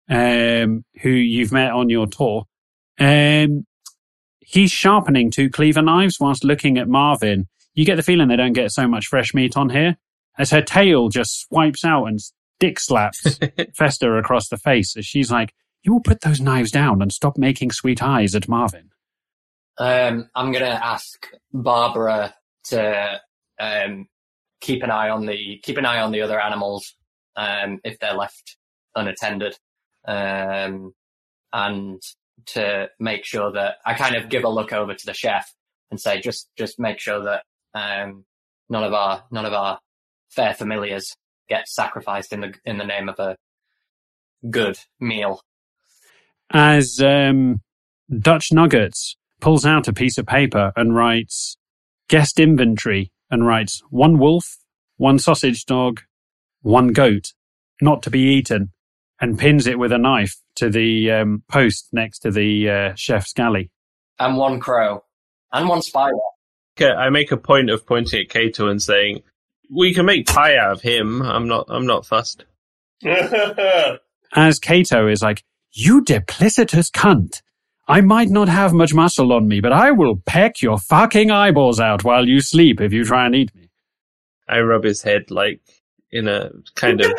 um, who you've met on your tour. Um, he's sharpening two cleaver knives whilst looking at Marvin. You get the feeling they don't get so much fresh meat on here, as her tail just swipes out and dick slaps <laughs> Fester across the face as she's like, "You will put those knives down and stop making sweet eyes at Marvin." Um, I'm gonna ask Barbara to um, keep an eye on the keep an eye on the other animals um, if they're left unattended, um, and to make sure that I kind of give a look over to the chef and say just just make sure that um, none of our none of our fair familiars get sacrificed in the in the name of a good meal. as um, Dutch Nuggets pulls out a piece of paper and writes guest inventory and writes one wolf, one sausage dog, one goat, not to be eaten, and pins it with a knife to the um, post next to the uh, chef's galley. And one crow. And one spider. Okay, I make a point of pointing at Kato and saying, "We can make pie out of him. I'm not. I'm not fussed." <laughs> As Cato is like, You duplicitous cunt. I might not have much muscle on me, but I will peck your fucking eyeballs out while you sleep if you try and eat me. I rub his head like in a kind of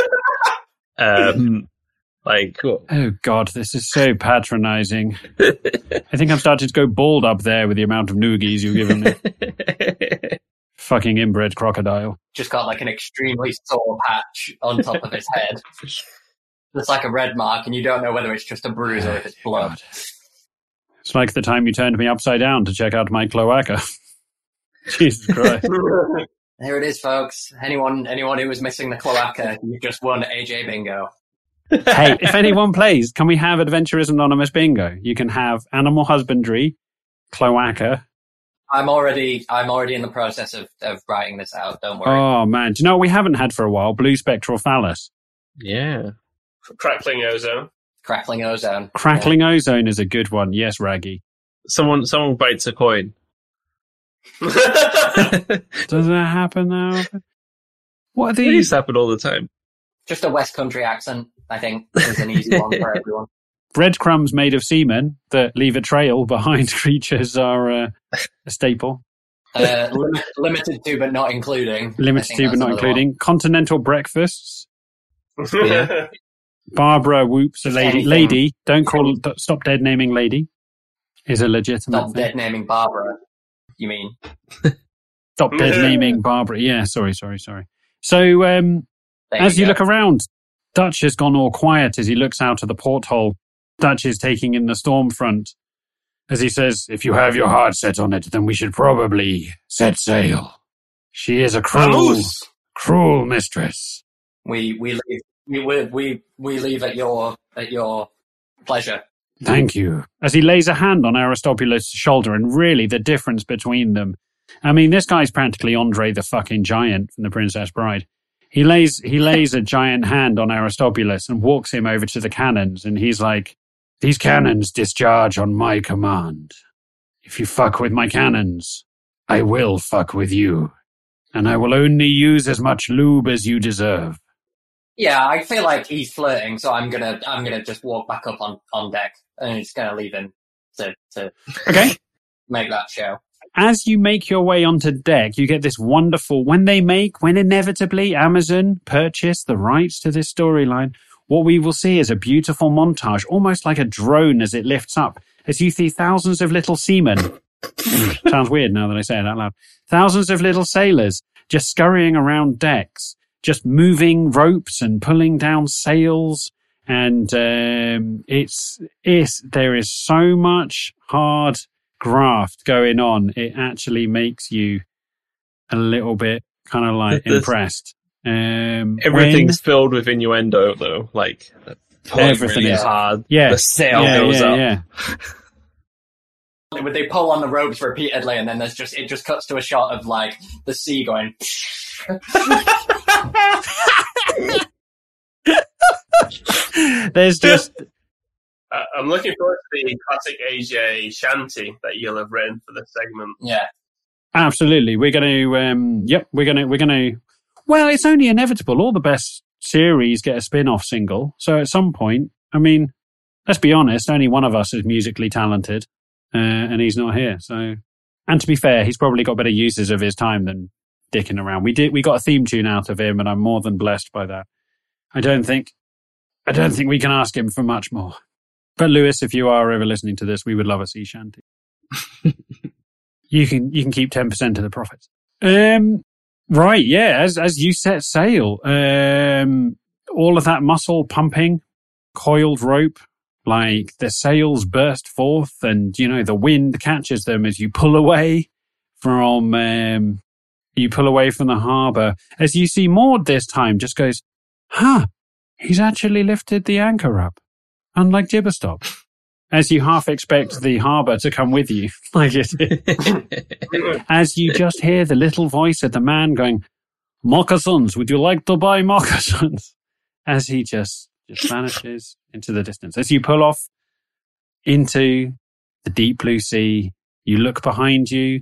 um <laughs> like Oh god, this is so patronizing. <laughs> I think I'm starting to go bald up there with the amount of noogies you've given me. <laughs> Fucking inbred crocodile. just got like an extremely sore patch on top of his head. It's like a red mark, and you don't know whether it's just a bruise or if it's blood. God. It's like the time you turned me upside down to check out my cloaca. Jesus Christ. There it is, folks. Anyone, anyone who was missing the cloaca, uh, you just won AJ Bingo. <laughs> hey, if anyone plays, can we have Adventurers Anonymous bingo? You can have animal husbandry, cloaca. I'm already I'm already in the process of, of writing this out. Don't worry. Oh man, do you know what we haven't had for a while? Blue spectral phallus. Yeah. Crackling ozone. Crackling ozone. Crackling ozone is a good one. Yes, Raggy. Someone someone bites a coin. <laughs> Does that happen now? What are It these? used to happen all the time. Just a West Country accent. I think is an easy one for <laughs> everyone. Breadcrumbs made of semen that leave a trail behind <laughs> creatures are uh, a staple. Uh, limit, limited to but not including. Limited to, but not another including. Continental breakfasts. Yeah. Barbara whoops a lady. anything. Lady, don't call. Stop dead naming lady. Is a legitimate Stop thing. dead naming Barbara. You mean? <laughs> Stop dead naming Barbara. Yeah, sorry, sorry, sorry. So, um, as you go. look around, Dutch has gone all quiet as he looks out of the porthole. Dutch is taking in the storm front as he says, If you have your heart set on it, then we should probably set sail. She is a cruel, Vamos! cruel mistress. we we leave we we we, we leave at your at your pleasure. Thank you. As he lays a hand on Aristobulus' shoulder, and really the difference between them. I mean, this guy's practically Andre the fucking giant from The Princess Bride. He lays he lays a giant hand on Aristobulus and walks him over to the cannons, and he's like, "These cannons discharge on my command. If you fuck with my cannons, I will fuck with you, and I will only use as much lube as you deserve." Yeah, I feel like he's flirting, so I'm gonna I'm gonna just walk back up on, on deck and just gonna leave him to to Okay. make that show. as you make your way onto deck, you get this wonderful, when they make, when inevitably Amazon purchase the rights to this storyline, what we will see is a beautiful montage, almost like a drone as it lifts up, as you see thousands of little seamen. <laughs> Sounds weird now that I say it out loud. Thousands of little sailors just scurrying around decks, just moving ropes and pulling down sails. And um, it's, it's, there is so much hard graft going on, it actually makes you a little bit kind of like There's- impressed. Um, Everything's filled with innuendo, though. Like Everything really is. hard. Yeah. The sail yeah, goes yeah, up. yeah. Would they pull on the ropes repeatedly, and then there's just it just cuts to a shot of like the sea going. <laughs> <laughs> <laughs> There's just Uh, I'm looking forward to the classic AJ shanty that you'll have written for this segment. Yeah, absolutely. We're going to, um, yep, we're going to, we're going to. Well, it's only inevitable. All the best series get a spin-off single. So at some point, I mean, let's be honest, only one of us is musically talented, uh, and he's not here. So, and to be fair, he's probably got better uses of his time than dicking around. We did, we got a theme tune out of him, and I'm more than blessed by that. I don't think, I don't think we can ask him for much more. But Lewis, if you are ever listening to this, we would love a sea shanty. <laughs> you can you can keep ten percent of the profits. Um, right, yeah. As as you set sail, um, all of that muscle pumping, coiled rope, like the sails burst forth, and you know the wind catches them as you pull away from um, you pull away from the harbour. As you see Maud this time, just goes, "Huh, he's actually lifted the anchor up." unlike Gibberstop. As you half expect the harbour to come with you, <laughs> like it, <laughs> as you just hear the little voice of the man going, "Moccasins, would you like to buy moccasins?" <laughs> As he just just vanishes into the distance. As you pull off into the deep blue sea, you look behind you,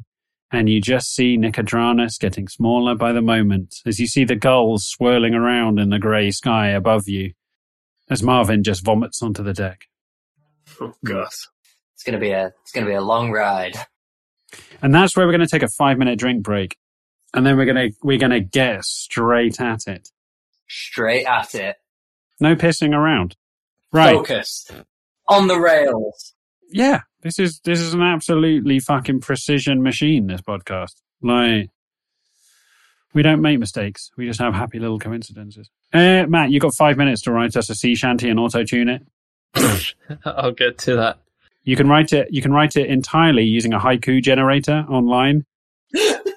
and you just see Nicodranas getting smaller by the moment. As you see the gulls swirling around in the grey sky above you, as Marvin just vomits onto the deck. Oh, God. it's gonna be a it's gonna be a long ride. And that's where we're going to take a five minute drink break. And then we're going to, we're going to get straight at it. Straight at it, No pissing around. Right. focused on the rails. Yeah. This is, this is an absolutely fucking precision machine, this podcast. Like, we don't make mistakes. We just have happy little coincidences. Uh, Matt, you got five minutes to write us a sea shanty and auto tune it. <laughs> I'll get to that. You can write it, you can write it entirely using a haiku generator online. <laughs>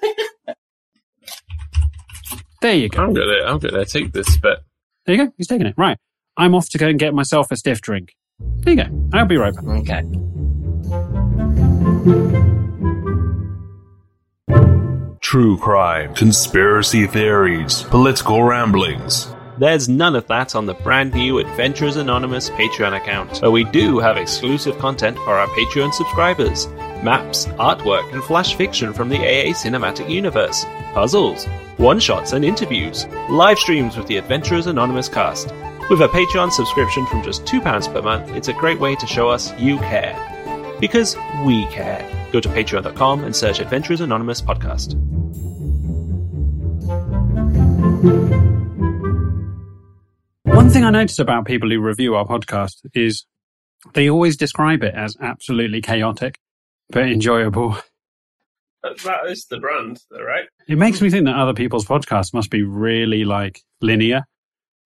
There you go. I'm gonna, I'm gonna take this bit. There you go. He's taking it. Right. I'm off to go and get myself a stiff drink. There you go. I'll be right back. Okay. True crime, conspiracy theories, political ramblings. There's none of that on the brand new Adventurers Anonymous Patreon account, but we do have exclusive content for our Patreon subscribers maps, artwork, and flash fiction from the AA cinematic universe, puzzles, one shots and interviews, live streams with the Adventurers Anonymous cast. With a Patreon subscription from just £2 per month, it's a great way to show us you care. Because we care. Go to patreon.com and search Adventurers Anonymous Podcast. One thing I notice about people who review our podcast is they always describe it as absolutely chaotic, but enjoyable. That, that is the brand, though, right? It makes me think that other people's podcasts must be really like linear,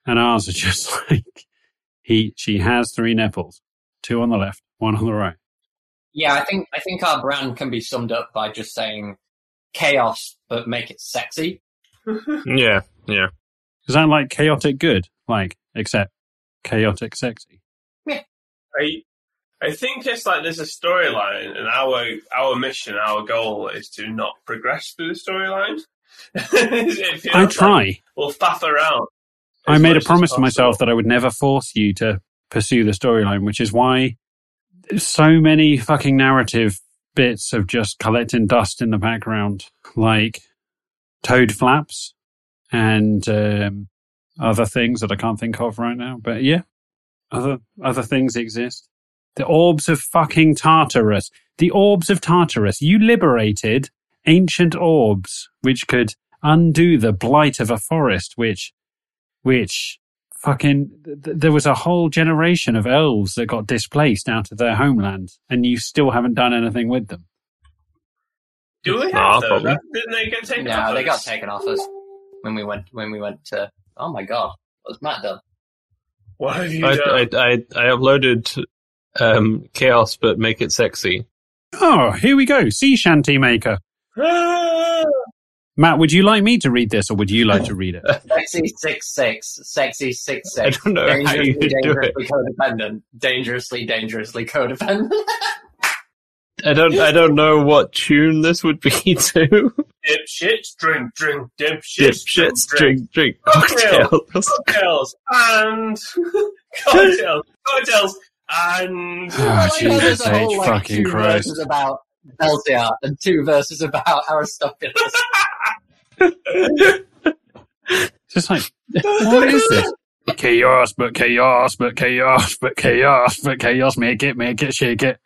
and ours are just <laughs> like he, she has three nipples, two on the left, one on the right. Yeah, I think I think our brand can be summed up by just saying chaos, but make it sexy. <laughs> Yeah, yeah. Is that like chaotic good? Like, except chaotic sexy. Yeah. I I think it's like there's a storyline, and our our mission, our goal is to not progress through the storyline. It feels <laughs> I like try. we'll faff around. I made a promise to myself that I would never force you to pursue the storyline, which is why so many fucking narrative bits of just collecting dust in the background, like toad flaps and um, other things that I can't think of right now. But yeah, other other things exist. The orbs of fucking Tartarus. The orbs of Tartarus. You liberated ancient orbs which could undo the blight of a forest, which which fucking th- there was a whole generation of elves that got displaced out of their homeland, and you still haven't done anything with them. Do we Nah, have those? Didn't they get taken Yeah, off they got taken off us when we went when we went to. Oh my god, what's Matt done? What have you I, done? I, I, I uploaded um, Chaos, but make it sexy. Oh, here we go. Sea shanty maker. Ah! Matt, would you like me to read this, or would you like to oh. read it? <laughs> Sexy six six, sexy six I don't know how you Dangerously, do it. dangerously codependent. Dangerously, dangerously codependent. <laughs> I don't, I don't know what tune this would be <laughs> to. Dipshits, drink, drink, dipshits, Dipshits, drink, drink, cocktails. cocktails, and cocktails, cocktails, and Oh, I like Jesus there's a H. like, fucking two Christ. verses about Belsiar and two verses about Aristobulus. It's just like, what is this? Chaos, but chaos, but chaos, but chaos, but chaos. Make it, make it, shake it.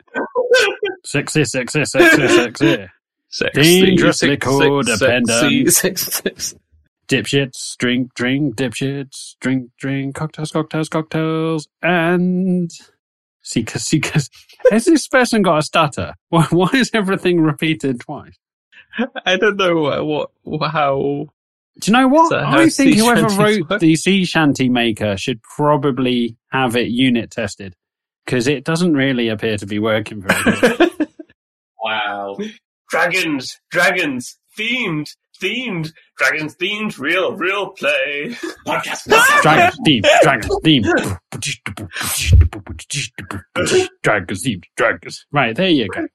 Sexy, sexy, sexy, sexy. Sexy, Dangerously sexy, codependent. sexy, sexy, sexy. Dipshits, drink, drink, dipshits, drink, drink, cocktails, cocktails, cocktails, and seekers, seekers. Has this person got a stutter? Why, why is everything repeated twice? <laughs> I don't know what, what how. Do you know what? So I think whoever wrote work? the sea shanty maker should probably have it unit tested because it doesn't really appear to be working very well. <laughs> Wow. dragons, dragons, themed, themed, dragons themed, real, real play. Podcast. <laughs> Dragons theme, dragons theme, dragons theme, dragons. Right there you go.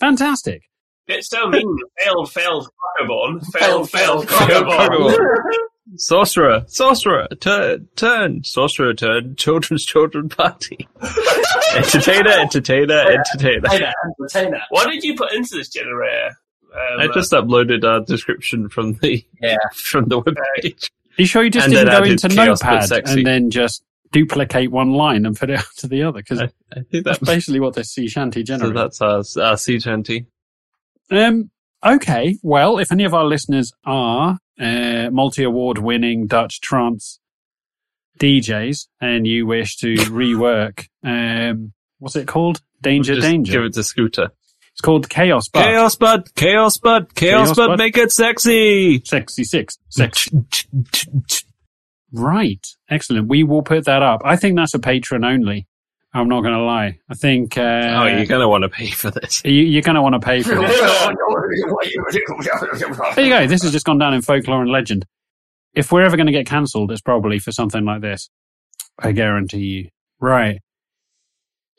Fantastic. It's so mean. failed, failed, Crockerborn. Failed, Failed, failed, failed, Crockerborn. Sorcerer, sorcerer, turn, turn, sorcerer, turn, children's children party. <laughs> entertainer, entertainer, entertainer. Entertainer, entertainer. what did you put into this generator? Um, I just uploaded our description from the Yeah. <laughs> from the webpage. Are you sure you just And didn't go into Notepad and then just duplicate one line and put it <laughs> out to the other? Because I, I think that's that's basically what this sea shanty so that's our our sea shanty. Um, okay. Well, if any of our listeners are uh, multi-award winning Dutch trance DJs and you wish to <laughs> rework, um, what's it called? Danger, Just danger. Give it to Scooter. It's called Chaos Bud. Chaos bud, chaos bud, chaos, Chaos bud, Bud. make it sexy. Sexy six. Sex. right. Excellent. We will put that up. I think that's a patron only. I'm not going to lie. I think, uh, oh, you're gonna want to pay for this. you, you're going to want to pay for this. There you go. This has just gone down in folklore and legend. If we're ever going to get cancelled, it's probably for something like this. I guarantee you. Right.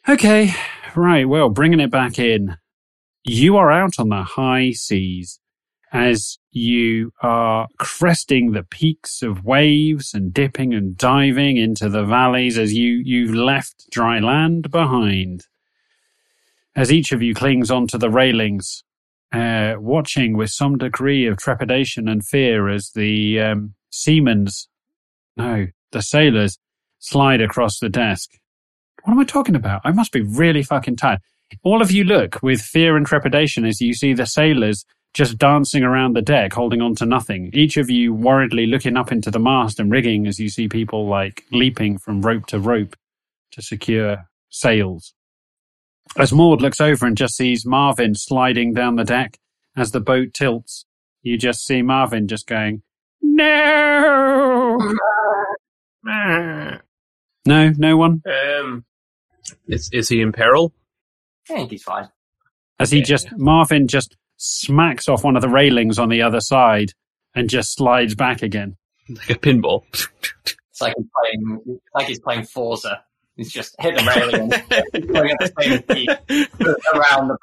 Okay. Right. Well, bringing it back in. You are out on the high seas as you are cresting the peaks of waves and dipping and diving into the valleys as you, you've left dry land behind. As each of you clings onto the railings, uh, watching with some degree of trepidation and fear as the um, seamen's, no, the sailors slide across the desk. What am I talking about? I must be really fucking tired. All of you look with fear and trepidation as you see the sailors just dancing around the deck, holding on to nothing. Each of you worriedly looking up into the mast and rigging as you see people like leaping from rope to rope to secure sails. As Maud looks over and just sees Marvin sliding down the deck as the boat tilts, you just see Marvin just going, No! no, no one? Um, Is is he in peril? I think he's fine. As he Yeah. just, Marvin just smacks off one of the railings on the other side and just slides back again. Like a pinball. It's like he's playing, it's like he's playing Forza. He's just hit the railing and going at the same speed around the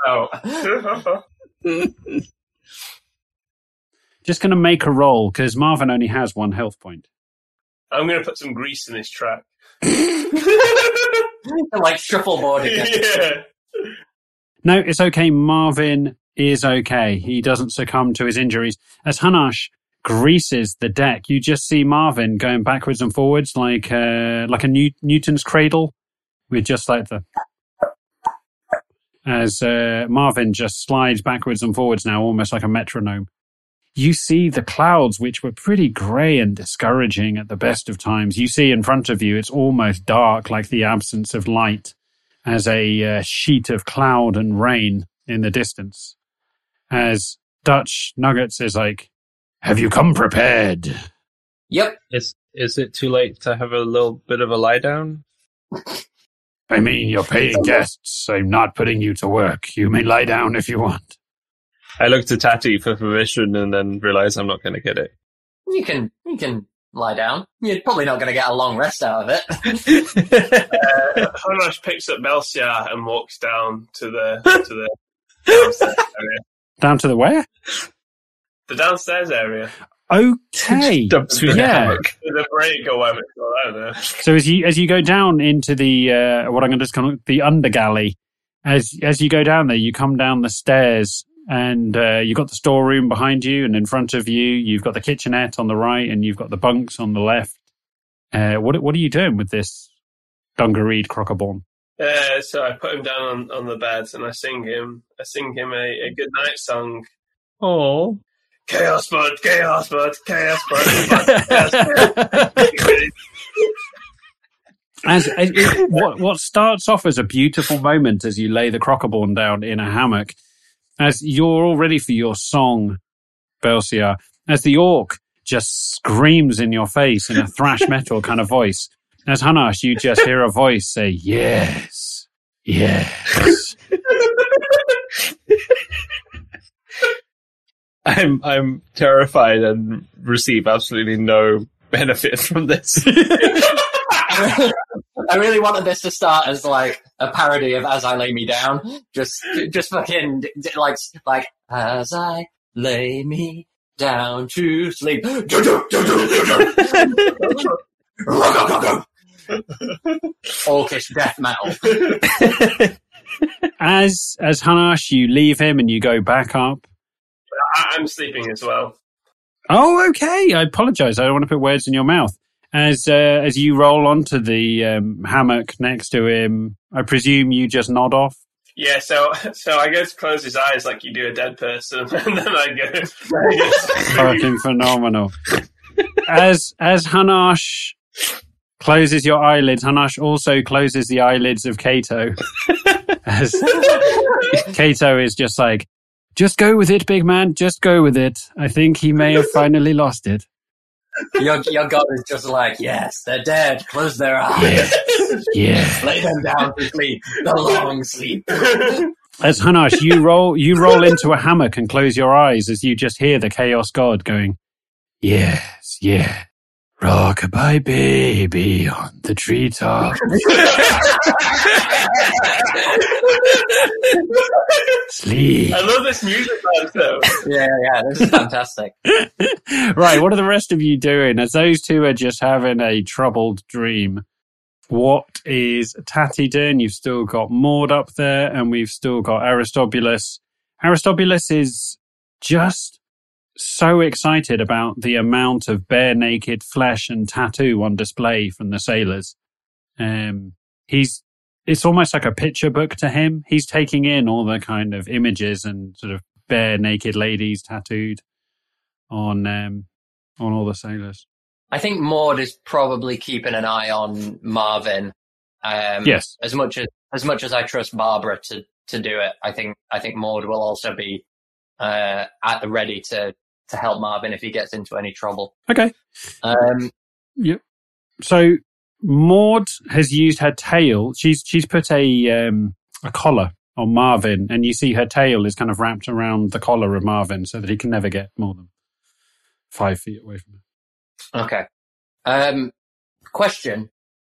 boat. Just going to make a roll because Marvin only has one health point. I'm going to put some grease in this track. <laughs> like shuffleboard <laughs> again. yeah. No, it's okay. Marvin is okay. He doesn't succumb to his injuries. As Hanash greases the deck, you just see Marvin going backwards and forwards like uh, like a New- Newton's cradle, with just like the as uh, Marvin just slides backwards and forwards now, almost like a metronome. You see the clouds, which were pretty grey and discouraging at the best of times. You see in front of you, it's almost dark, like the absence of light as a uh, sheet of cloud and rain in the distance. As Dutch Nuggets is like, Have you come prepared? Yep. Is is it too late to have a little bit of a lie down? I mean, you're paying guests. I'm not putting you to work. You may lie down if you want. I look to Tatty for permission and then realize I'm not going to get it. You can, you can lie down. You're probably not going to get a long rest out of it. Uh, Hanash picks up Belsiar and walks down to the to the <laughs> downstairs area. Down to the where? The downstairs area. Okay. <laughs> Dumps me Yeah. The break or whatever. I don't know. So as you as you go down into the uh, what I'm going to just call it the undergalley, as as you go down there, you come down the stairs, and uh, you've got the storeroom behind you, and in front of you, you've got the kitchenette on the right, and you've got the bunks on the left. Uh, what what are you doing with this dungareed crockerborn? Uh, so I put him down on, on the bed and I sing him. I sing him a, a good night song. Oh, Chaos bud, chaos bud, chaos bud. chaos bud. <laughs> As, as it, what what starts off as a beautiful moment as you lay the crockerborn down in a hammock, as you're all ready for your song, Belsiar, as the orc just screams in your face in a thrash metal kind of voice. As Hanash, you just hear a voice say, "Yes, yes." <laughs> I'm I'm terrified and receive absolutely no benefit from this. <laughs> I really wanted this to start as like a parody of "As I Lay Me Down," just, just fucking d- d- like, like "As I lay me down to sleep." <laughs> <laughs> Orcish death metal. <laughs> As as Hanash, you leave him and you go back up. I- I'm sleeping as well. Oh, okay. I apologize. I don't want to put words in your mouth. As uh, as you roll onto the um, hammock next to him, I presume you just nod off. Yeah, so so I go to close his eyes like you do a dead person, <laughs> and then I go. I go Fucking phenomenal. As as Hanash closes your eyelids, Hanash also closes the eyelids of Kato. <laughs> As Kato is just like, just go with it, big man. Just go with it. I think he may have finally lost it. Your, your god is just like, yes, they're dead. Close their eyes. Yeah. <laughs> Lay them down to sleep. The long sleep. As Hanash, you roll you roll into a hammock and close your eyes as you just hear the chaos god going, Yes, yeah. Rockabye baby on the treetop. Sleep. I love this music though. Yeah, yeah, this is fantastic. <laughs> right, what are the rest of you doing? As those two are just having a troubled dream, what is Tatty doing? You've still got Maud up there, and we've still got Aristobulus. Aristobulus is just so excited about the amount of bare naked flesh and tattoo on display from the sailors. Um, he's it's almost like a picture book to him. He's taking in all the kind of images and sort of bare naked ladies tattooed on um, on all the sailors. I think Maud is probably keeping an eye on Marvin. Um, Yes. As much as as much as I trust Barbara to to do it, I think I think Maud will also be uh, at the ready to to help Marvin if he gets into any trouble. Okay. Um, So Maud has used her tail. She's she's put a um, a collar on Marvin, and you see her tail is kind of wrapped around the collar of Marvin, so that he can never get more than five feet away from her. okay. Um, question: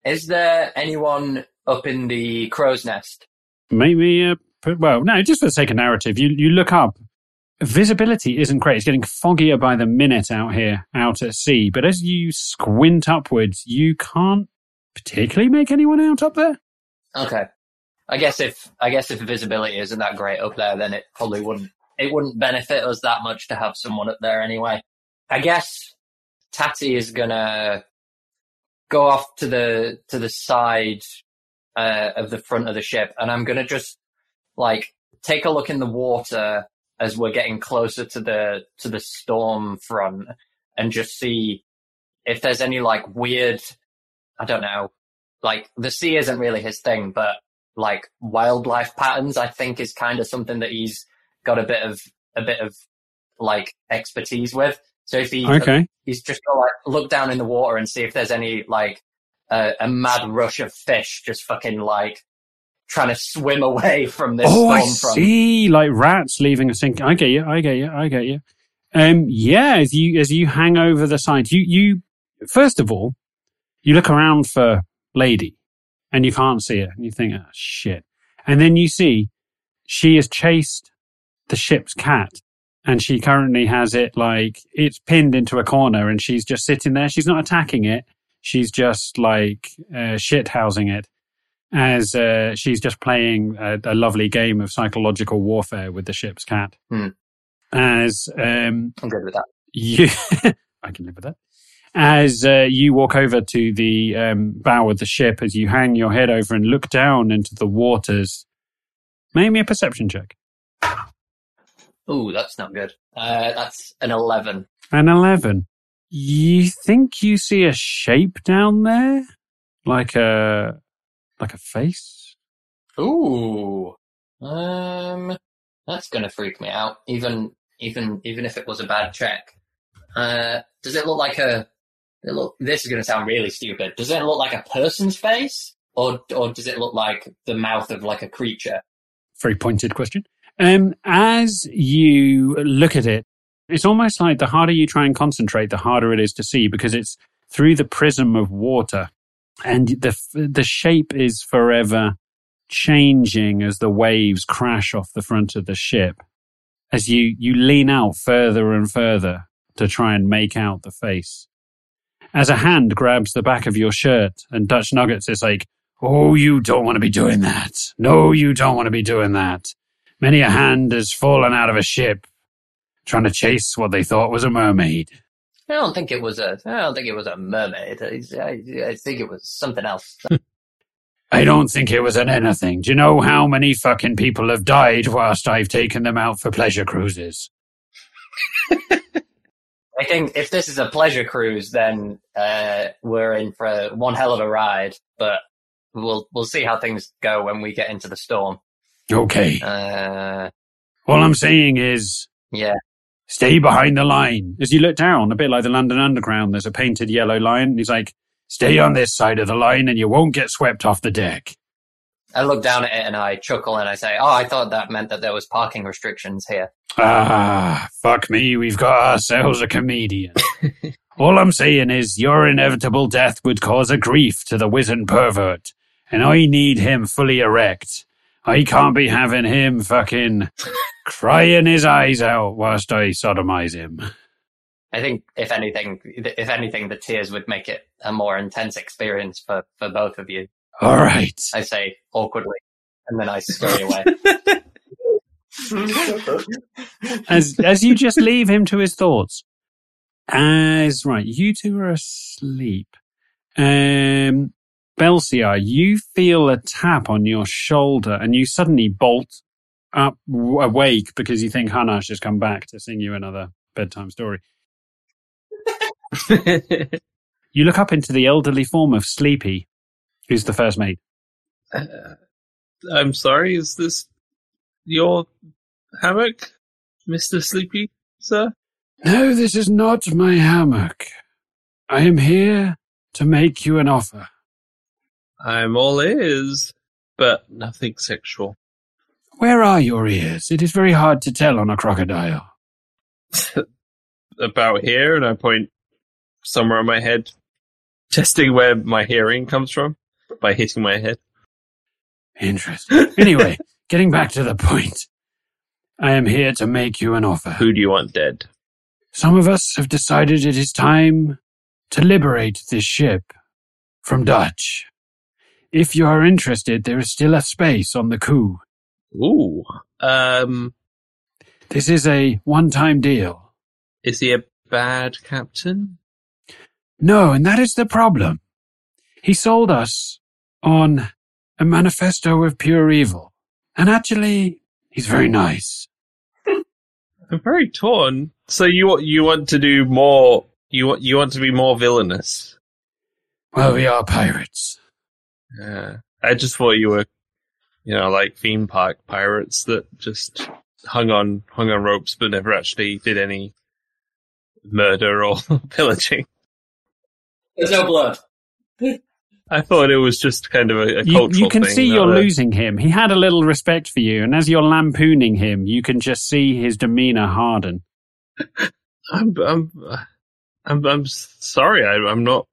Is there anyone up in the crow's nest? Maybe, uh, well, no, just for the sake of narrative, you you look up. Visibility isn't great. It's getting foggier by the minute out here, out at sea. But as you squint upwards, you can't particularly make anyone out up there. Okay. I guess if I guess if visibility isn't that great up there, then it probably wouldn't it wouldn't benefit us that much to have someone up there anyway. I guess Tatty is gonna go off to the to the side uh, of the front of the ship, and I'm gonna just like take a look in the water as we're getting closer to the to the storm front, and just see if there's any like weird, I don't know, like the sea isn't really his thing, but like wildlife patterns, I think is kind of something that he's got a bit of a bit of like expertise with. So if he Okay. he's just gonna like look down in the water and see if there's any like uh, a mad rush of fish just fucking like trying to swim away from this Oh, I front. see. Like rats leaving a sink. I get you. I get you. I get you. Um, yeah. As you as you hang over the side, you you first of all, you look around for lady, and you can't see her, and you think, oh shit. And then you see she has chased the ship's cat, and she currently has it like it's pinned into a corner, and she's just sitting there. She's not attacking it. She's just like uh, shit housing it as uh, she's just playing a, a lovely game of psychological warfare with the ship's cat. Hmm. As um, I'm good with that. you, <laughs> I can live with that. As uh, you walk over to the um, bow of the ship, as you hang your head over and look down into the waters, make me a perception check. Ooh, that's not good. Uh, that's an eleven. An eleven. You think you see a shape down there, like a like a face? Ooh, um, that's gonna freak me out. Even even even if it was a bad check. Uh, does it look like a? It look. This is gonna sound really stupid. Does it look like a person's face, or or does it look like the mouth of like a creature? very pointed question. Um, as you look at it, it's almost like the harder you try and concentrate, the harder it is to see because it's through the prism of water, and the the shape is forever changing as the waves crash off the front of the ship. As you you lean out further and further to try and make out the face. As a hand grabs the back of your shirt, and Dutch Nuggets is like, Oh, you don't want to be doing that. No, you don't want to be doing that. Many a hand has fallen out of a ship trying to chase what they thought was a mermaid. I don't think it was a. I don't think it was a mermaid. I, I, I think it was something else. <laughs> I don't think it was an anything. Do you know how many fucking people have died whilst I've taken them out for pleasure cruises? <laughs> I think if this is a pleasure cruise, then uh, we're in for one hell of a ride. But we'll we'll see how things go when we get into the storm. Okay. Uh, All I'm saying is yeah, stay behind the line. As you look down, a bit like the London Underground, there's a painted yellow line. And He's like, stay on this side of the line and you won't get swept off the deck. I look down at it and I chuckle and I say, "Oh, I thought that meant that there was parking restrictions here." Ah, fuck me, we've got ourselves a comedian. <laughs> All I'm saying is your inevitable death would cause a grief to the wizened pervert, and I need him fully erect. I can't be having him fucking <laughs> crying his eyes out whilst I sodomize him. I think if anything, if anything, the tears would make it a more intense experience for, for both of you. All right. I say awkwardly, and then I scurry away. <laughs> As as you just leave him to his thoughts. As right, you two are asleep. Um Belsiar, you feel a tap on your shoulder and you suddenly bolt up awake because you think Hanash has come back to sing you another bedtime story. <laughs> You look up into the elderly form of Sleepy, who's the first mate. Uh, I'm sorry, is this your hammock, Mr. Sleepy, sir? No, this is not my hammock. I am here to make you an offer. I'm all ears, but nothing sexual. Where are your ears? It is very hard to tell on a crocodile. <laughs> About here, and I point somewhere on my head, testing where my hearing comes from by hitting my head. Interesting. <laughs> Anyway, getting back to the point. I am here to make you an offer. Who do you want dead? Some of us have decided it is time to liberate this ship from Dutch. If you are interested, there is still a space on the coup. Ooh. Um, This is a one-time deal. is he a bad captain? No, and that is the problem. He sold us on a manifesto of pure evil. And actually, he's very nice. I'm <laughs> very torn. So you you want to do more? You want you want to be more villainous? Well, we are pirates. Yeah. I just thought you were, you know, like theme park pirates that just hung on hung on ropes but never actually did any murder or <laughs> pillaging. There's no blood. I thought it was just kind of a, a You, cultural you can thing. see you're a- losing him. He had a little respect for you, and as you're lampooning him, you can just see his demeanor harden. I'm I'm I'm I'm sorry. I, I'm not.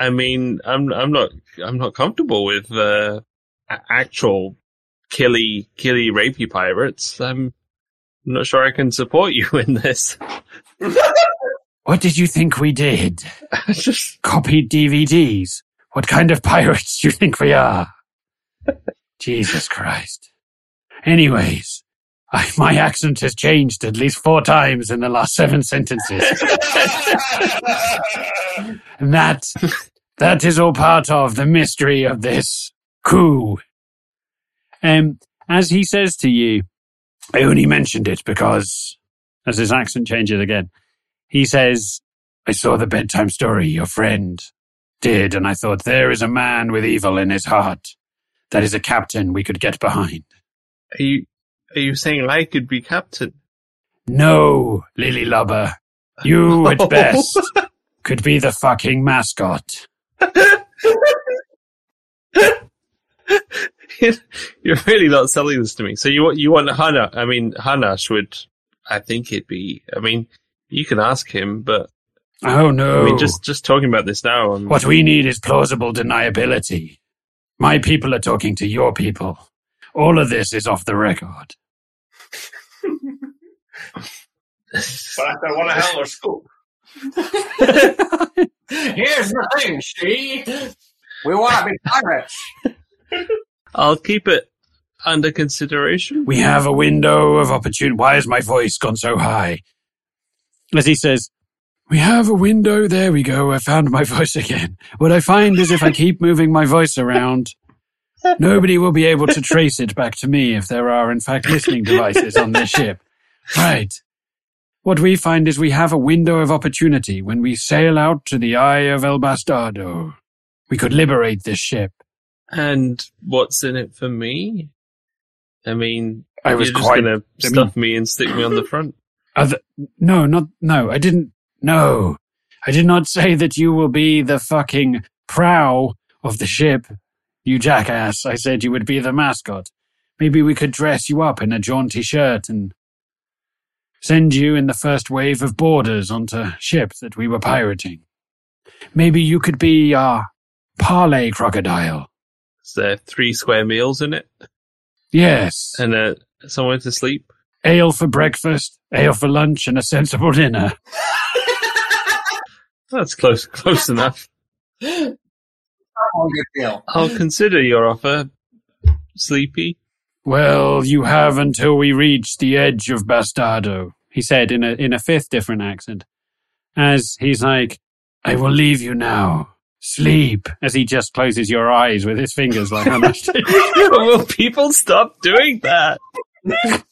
I mean, I'm I'm not I'm not comfortable with uh, actual killy killy rapey pirates. I'm not sure I can support you <laughs> in this. <laughs> What did you think we did? <laughs> Just Copied DVDs? What kind of pirates do you think we are? Jesus Christ. Anyways, I, my accent has changed at least four times in the last seven sentences. <laughs> And that, that is all part of the mystery of this coup. Um, as he says to you, I only mentioned it because, as his accent changes again, he says, I saw the bedtime story your friend did, and I thought there is a man with evil in his heart. That is a captain we could get behind. are you are you saying I could be captain? No, Lily Lubber. You at <laughs> best could be the fucking mascot. <laughs> You're really not selling this to me. So you want you want Hana? I mean, Hanash would. I think it'd be. I mean, you can ask him, but Oh no. I mean, just just talking about this now. I'm, What we need is plausible deniability. My people are talking to your people. All of this is off the record. But I don't want a hell or scoop. <laughs> Here's the thing, she. We want to be pirates. I'll keep it under consideration. We have a window of opportunity. Why has my voice gone so high? As he says, we have a window. There we go. I found my voice again. What I find is if I keep moving my voice around, nobody will be able to trace it back to me if there are, in fact, listening devices on this ship. Right. What we find is we have a window of opportunity when we sail out to the Eye of El Bastardo. We could liberate this ship. And what's in it for me? I mean, I was you're just quite. gonna I stuff me and stick me on the front. Other, no, not, no, I didn't, no. I did not say that you will be the fucking prow of the ship, you jackass. I said you would be the mascot. Maybe we could dress you up in a jaunty shirt and send you in the first wave of boarders onto ship that we were pirating. Maybe you could be our parley crocodile. Is there three square meals in it? Yes. And uh, somewhere to sleep? Ale for breakfast, ale for lunch, and a sensible dinner. <laughs> That's close, close enough. <laughs> Good deal. I'll consider your offer, Sleepy. Well, you have until we reach the edge of Bastardo, he said in a in a fifth different accent. As he's like, I will leave you now. Sleep. As he just closes your eyes with his fingers like how much <laughs> Will people stop doing that? <laughs>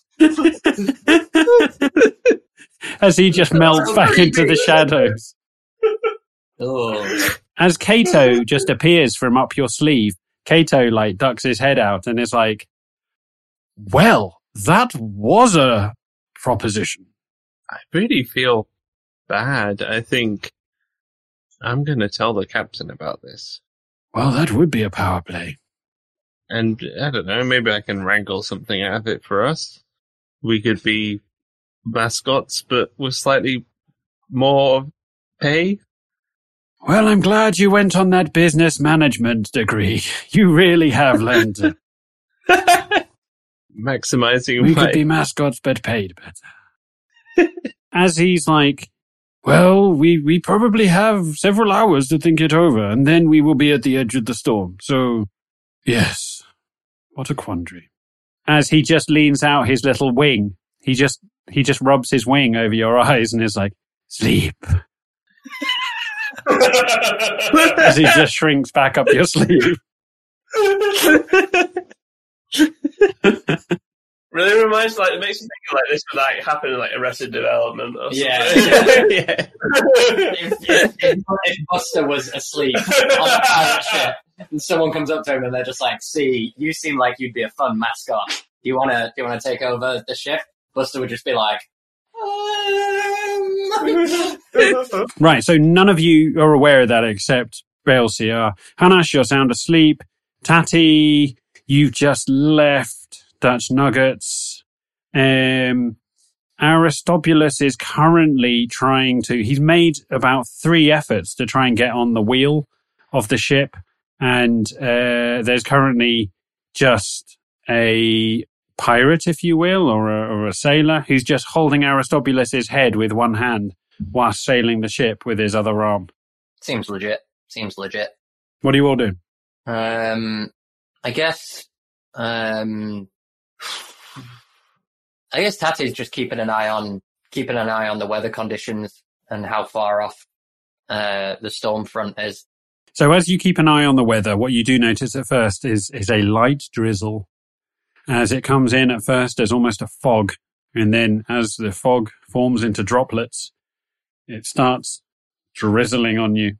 As he just melts back into the shadows. Oh. As Kato <laughs> just appears from up your sleeve, Kato like ducks his head out and is like, Well, that was a proposition. I really feel bad. I think I'm going to tell the captain about this. Well, that would be a power play. And I don't know, maybe I can wrangle something out of it for us. We could be mascots, but with slightly more pay. Well, I'm glad you went on that business management degree. <laughs> You really have learned. <laughs> Maximizing we my could be mascots, but paid better. <laughs> As he's like, well, we, we probably have several hours to think it over, and then we will be at the edge of the storm. So, yes, what a quandary. As he just leans out his little wing, he just he just rubs his wing over your eyes and is like, sleep. <laughs> As he just shrinks back up your sleeve. <laughs> really reminds like it makes me think of, like this would like happen in like Arrested Development or something. <laughs> Yeah. yeah. if, if, if, if Buster was asleep on the pirate ship and someone comes up to him and they're just like, see, you seem like you'd be a fun mascot. Do you want to, do you want to take over the ship? Buster would just be like. Right, so none of you are aware of that except Belsiar. Hanash, you're sound asleep. Tatty, you've just left. Dutch Nuggets. Um, Aristobulus is currently trying to, he's made about three efforts to try and get on the wheel of the ship. And uh, there's currently just a pirate, if you will, or a, or a sailor who's just holding Aristobulus's head with one hand whilst sailing the ship with his other arm. Seems legit. Seems legit. What do you all do? Um, I guess, um, I guess Tatty's just keeping an eye on, keeping an eye on the weather conditions and how far off, uh, the storm front is. So as you keep an eye on the weather, what you do notice at first is, is a light drizzle. As it comes in at first, there's almost a fog. And then as the fog forms into droplets, it starts drizzling on you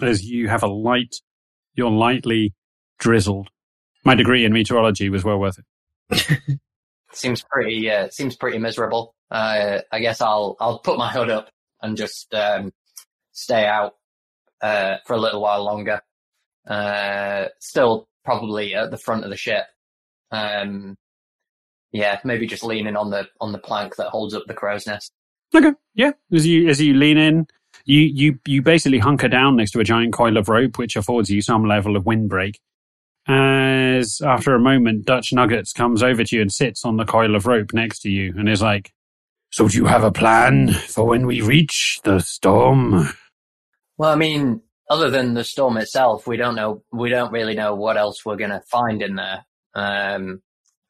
as you have a light, you're lightly drizzled. My degree in meteorology was well worth it. <laughs> Seems pretty, uh, seems pretty miserable. Uh, I guess I'll, I'll put my hood up and just, um, stay out, uh, for a little while longer. Uh, still probably at the front of the ship. Um, yeah, maybe just leaning on the, on the plank that holds up the crow's nest. Okay. Yeah. As you, as you lean in, you, you, you basically hunker down next to a giant coil of rope, which affords you some level of windbreak. As after a moment, Dutch Nuggets comes over to you and sits on the coil of rope next to you and is like, So do you have a plan for when we reach the storm? Well, I mean, other than the storm itself, we don't know, we don't really know what else we're going to find in there. Um,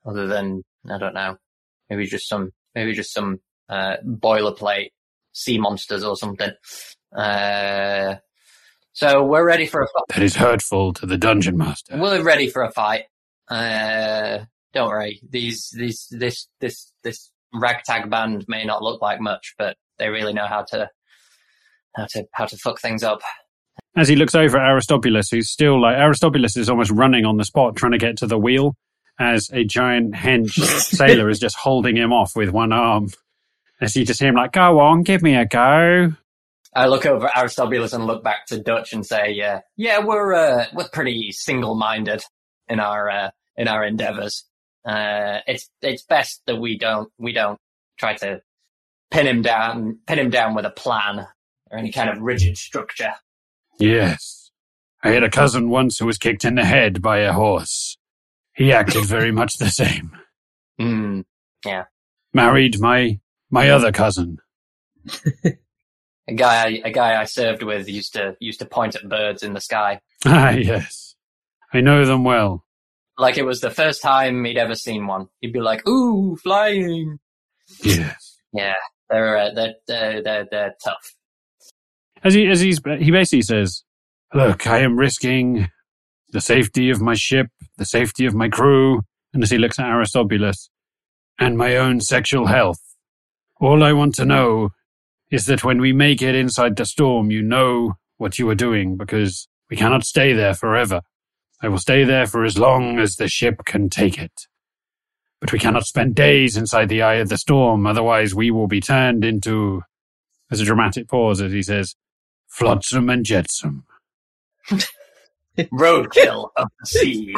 other than, I don't know, maybe just some, maybe just some, uh, boilerplate sea monsters or something. Uh, so we're ready for a fight. That is hurtful to the dungeon master. We're ready for a fight. Uh, don't worry. These, these, this, this, this ragtag band may not look like much, but they really know how to, how to, how to fuck things up. As he looks over at Aristobulus, who's still like, Aristobulus is almost running on the spot trying to get to the wheel as a giant hench <laughs> sailor is just holding him off with one arm. As you just hear him like, go on, give me a go. I look over at Aristobulus and look back to Dutch and say, "Yeah, yeah, we're, uh, we're pretty single-minded in our, uh, in our endeavors. Uh, it's, it's best that we don't, we don't try to pin him down, pin him down with a plan or any kind of rigid structure. Yes. I had a cousin once who was kicked in the head by a horse. He acted very <laughs> much the same. Hmm. Yeah. Married my my other cousin. <laughs> A guy, I, a guy I served with used to used to point at birds in the sky, <laughs> Ah, yes. I know them well. like it was the first time he'd ever seen one. He'd be like, "Ooh, flying!" Yes. Yeah, they're uh, they're, they're they're they're tough. As he as he's he basically says, "Look, I am risking the safety of my ship, the safety of my crew, and as he looks at Aristobulus, and my own sexual health. All I want to know is that when we make it inside the storm, you know what you are doing, because we cannot stay there forever. I will stay there for as long as the ship can take it." But we cannot spend days inside the eye of the storm, otherwise we will be turned into. There's a dramatic pause as he says, Flotsam and Jetsam. <laughs> Roadkill of the sea.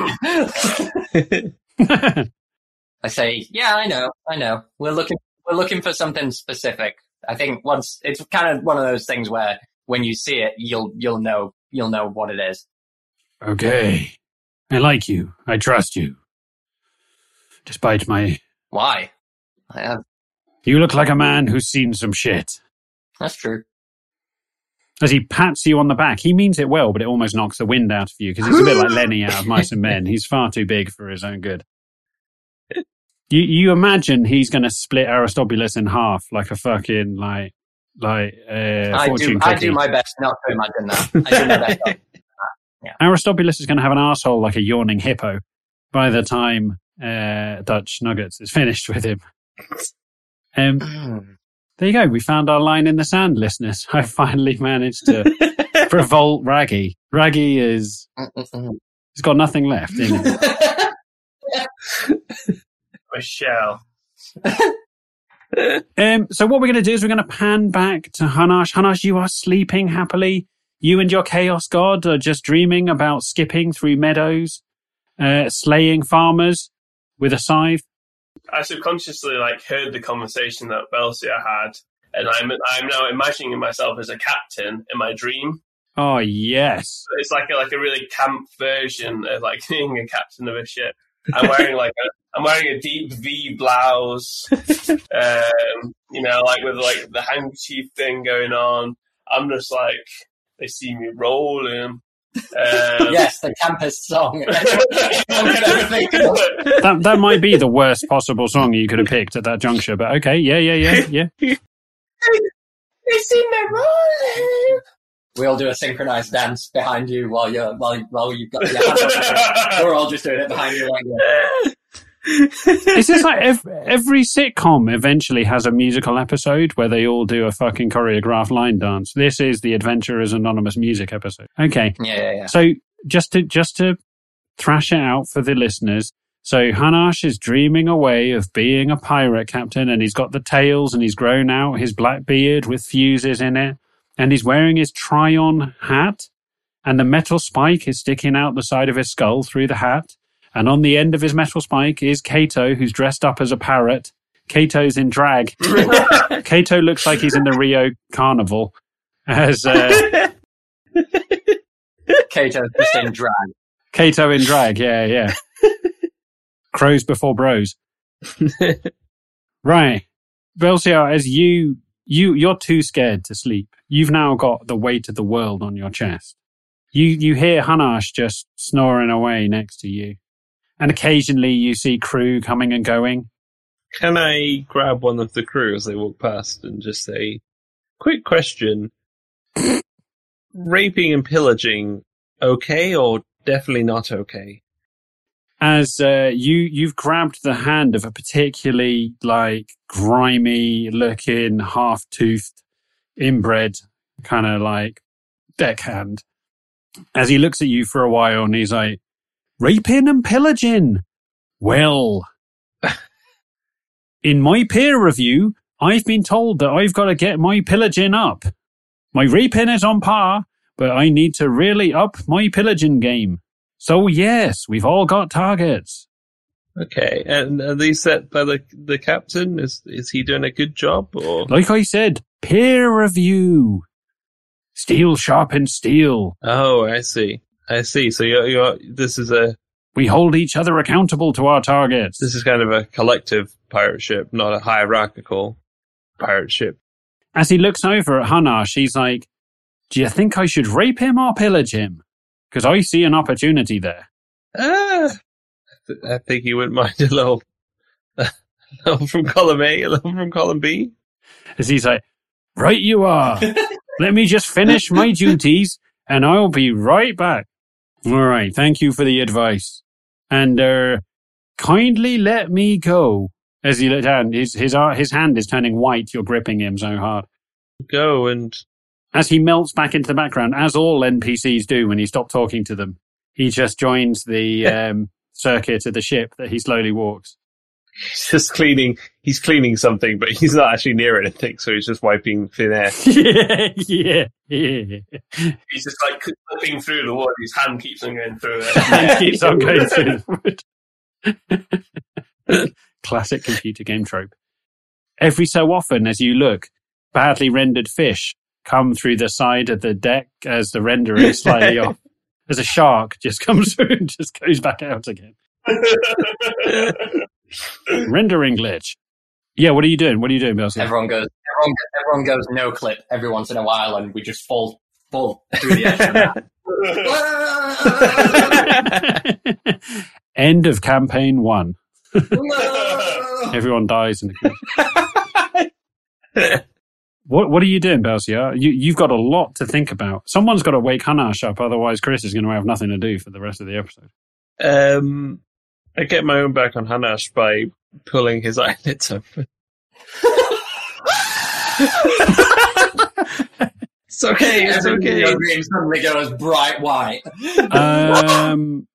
<laughs> I say, yeah, I know, I know. We're looking, we're looking for something specific. I think once it's kind of one of those things where when you see it, you'll you'll know you'll know what it is. okay. I like you. I trust you. Despite my. Why? I have, You look like a man who's seen some shit. that's true. As he pats you on the back, he means it well, but it almost knocks the wind out of you because he's a bit like Lennie out of Mice and Men. <laughs> He's far too big for his own good. You you imagine he's going to split Aristobulus in half like a fucking like like uh, I fortune do, I do my best not to imagine that. I do my best. not- <laughs> Aristobulus is going to have an asshole like a yawning hippo by the time uh, Dutch Nuggets is finished with him. <clears throat> Um, there you go. We found our line in the sand, listeners. <laughs> I finally managed to <laughs> revolt Raggy. Raggy is he's got nothing left in him. Michelle. Um, so what we're going to do is we're going to pan back to Hanash. Hanash, you are sleeping happily. You and your chaos god are just dreaming about skipping through meadows, uh, slaying farmers with a scythe. I subconsciously like heard the conversation that Belsiar had, and I'm I'm now imagining myself as a captain in my dream. Oh yes. It's like a, like a really camp version of like <laughs> being a captain of a ship. I'm <laughs> wearing like a I'm wearing a deep V blouse, <laughs> um, you know, like with like the handkerchief thing going on. I'm just like they see me rolling. Um, yes, the campus song. How could I ever think of it? That that might be the worst possible song you could have picked at that juncture, but okay, yeah, yeah, yeah, yeah. <laughs> they see me rolling. We all do a synchronized dance behind you while you're while while you've got your hands up. <laughs> We're all just doing it behind you like that. <laughs> It's just like ev- every sitcom eventually has a musical episode where they all do a fucking choreographed line dance. This is the Adventurers Anonymous music episode. Okay, Yeah, yeah, yeah. so just to just to thrash it out for the listeners. So Hanash is dreaming away of being a pirate captain, and he's got the tails, and he's grown out his black beard with fuses in it, and he's wearing his tricorn hat, and the metal spike is sticking out the side of his skull through the hat. And on the end of his metal spike is Kato, who's dressed up as a parrot. Kato's in drag. <laughs> Kato looks like he's in the Rio Carnival as uh, Kato's just in drag. Kato in drag. Yeah, yeah. Crows before bros. Right. Belsiar, as you you you're too scared to sleep. You've now got the weight of the world on your chest. You you hear Hanash just snoring away next to you. And occasionally you see crew coming and going. Can I grab one of the crew as they walk past and just say, quick question. Raping and pillaging, okay or definitely not okay? as uh, you you've grabbed the hand of a particularly like grimy looking half toothed inbred kind of like deckhand as he looks at you for a while and he's like raping and pillaging well <laughs> in my peer review i've been told that i've got to get my pillaging up my raping is on par but i need to really up my pillaging game so yes, we've all got targets. Okay, and are these set by the the captain? Is is he doing a good job or? Like I said, peer review. Steel sharpens steel. Oh, I see. I see. So you're you're this is a We hold each other accountable to our targets. this is kind of a collective pirate ship, not a hierarchical pirate ship. As he looks over at Hannah, she's like, Do you think I should rape him or pillage him? Because I see an opportunity there. Ah, I th- I think he wouldn't mind a little, <laughs> a little from column A, a little from column B. As he's like, Right you are. <laughs> Let me just finish my duties and I'll be right back. All right. Thank you for the advice. And, uh, kindly let me go. As he looked down, his, his, uh, his hand is turning white. You're gripping him so hard. Go and As he melts back into the background, as all NPCs do when you stop talking to them, he just joins the, <laughs> um, circuit of the ship that he slowly walks. he's just cleaning. He's cleaning something, but he's not actually near anything, so he's just wiping thin air. yeah, <laughs> yeah, yeah. He's just like clipping through the wood. His hand keeps on going through it. <laughs> and keeps on going <laughs> through the wood. Classic computer game trope. Every so often, as you look, badly rendered fish come through the side of the deck as the render is slightly off. As a shark just comes through and just goes back out again. Rendering glitch. Yeah, what are you doing? What are you doing, Bill? Everyone goes, everyone, everyone goes no clip every once in a while, and we just fall, fall through the edge of. <laughs> End of campaign one. <laughs> Everyone dies in the What What are you doing, Belsiar? You You've got a lot to think about. Someone's got to wake Hanash up, otherwise Chris is going to have nothing to do for the rest of the episode. Um, I get my own back on Hanash by pulling his <laughs> eyelids open. it's okay. It's okay. your dream suddenly goes bright white. Um,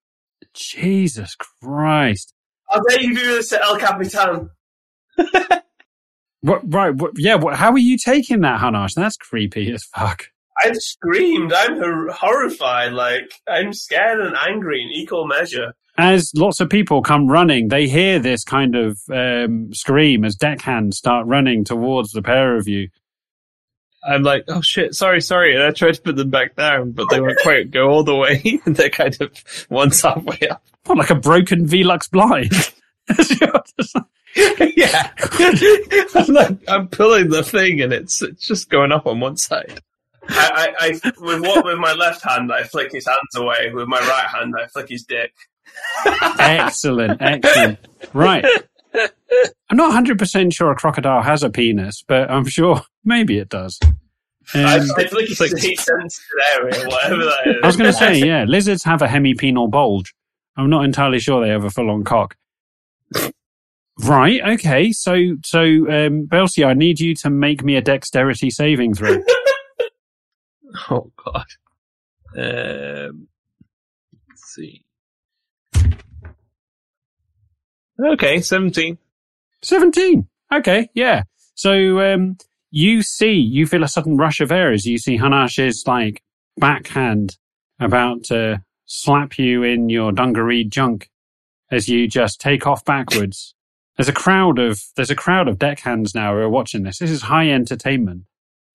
Jesus Christ! How dare you do this to El Capitan? <laughs> What, right? What, yeah. What, how are you taking that, Hanash? That's creepy as fuck. I screamed. I'm hor- horrified. Like, I'm scared and angry in equal measure. As lots of people come running, they hear this kind of um, scream as deckhands start running towards the pair of you. I'm like, oh shit, sorry, sorry. And I tried to put them back down, but they won't quite go all the way. <laughs> They're kind of one's halfway up. What, like a broken Velux blind? <laughs> yeah. <laughs> I'm like, I'm pulling the thing and it's, it's just going up on one side. I, I, I with what with my left hand, I flick his hands away. With my right hand, I flick his dick. Excellent, excellent. Right. I'm not 100% sure a crocodile has a penis, but I'm sure maybe it does. I, Um, I flick his like- sensitive area, whatever that is. I was going to say, yeah, lizards have a hemipenal bulge. I'm not entirely sure they have a full-on cock. Right. Okay. So, so, um, Belsi, I need you to make me a dexterity saving throw. <laughs> Oh god. Um, let's see. Okay, 17. 17. Okay. Yeah. So, um, you see, you feel a sudden rush of air as you see Hanash's like backhand about to slap you in your dungaree junk as you just take off backwards. There's a crowd of, there's a crowd of deckhands now who are watching this. This is high entertainment.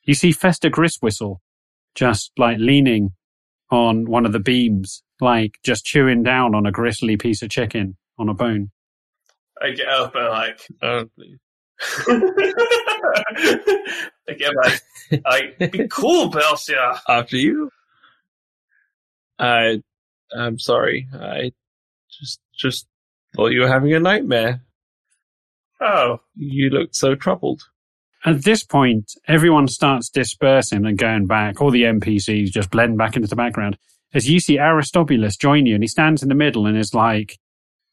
You see Fester Griswhistle just like leaning on one of the beams, like just chewing down on a gristly piece of chicken on a bone. I get up and like, Oh, please. <laughs> <laughs> I get like, like, be cool, Belsiar. After you? I, I'm sorry. I just, just thought you were having a nightmare. Oh, You looked so troubled. At this point, everyone starts dispersing and going back. All the NPCs just blend back into the background. As you see Aristobulus join you, and he stands in the middle and is like,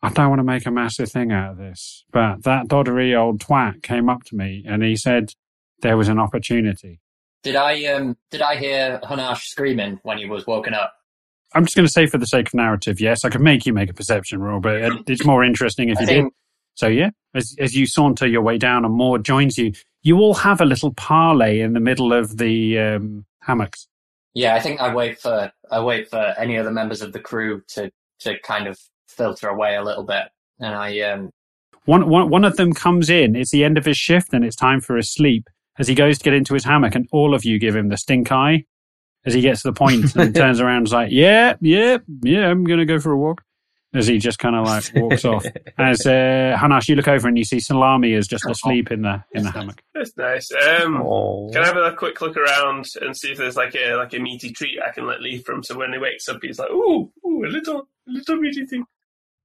I don't want to make a massive thing out of this, but that doddery old twat came up to me and he said there was an opportunity. Did I um did I hear Hanash screaming when he was woken up? I'm just going to say for the sake of narrative, yes, I could make you make a perception roll, but it's more interesting if I you did. So yeah, as as you saunter your way down and Maud joins you, you all have a little parley in the middle of the um, hammocks. yeah, I think I wait for I wait for any other members of the crew to to kind of filter away a little bit and I um, One, one, one of them comes in. It's the end of his shift and it's time for his sleep. As he goes to get into his hammock, and all of you give him the stink eye as he gets to the point <laughs> and turns around and is like, "Yeah, yeah, yeah, I'm gonna go for a walk." As he just kind of like walks off. <laughs> As uh, Hanash, you look over and you see Salami is just asleep in the in the hammock. That's nice. Um, can I have a quick look around and see if there's like a like a meaty treat I can let leave from? So when he wakes up, he's like, "Ooh, ooh, a little, little meaty thing."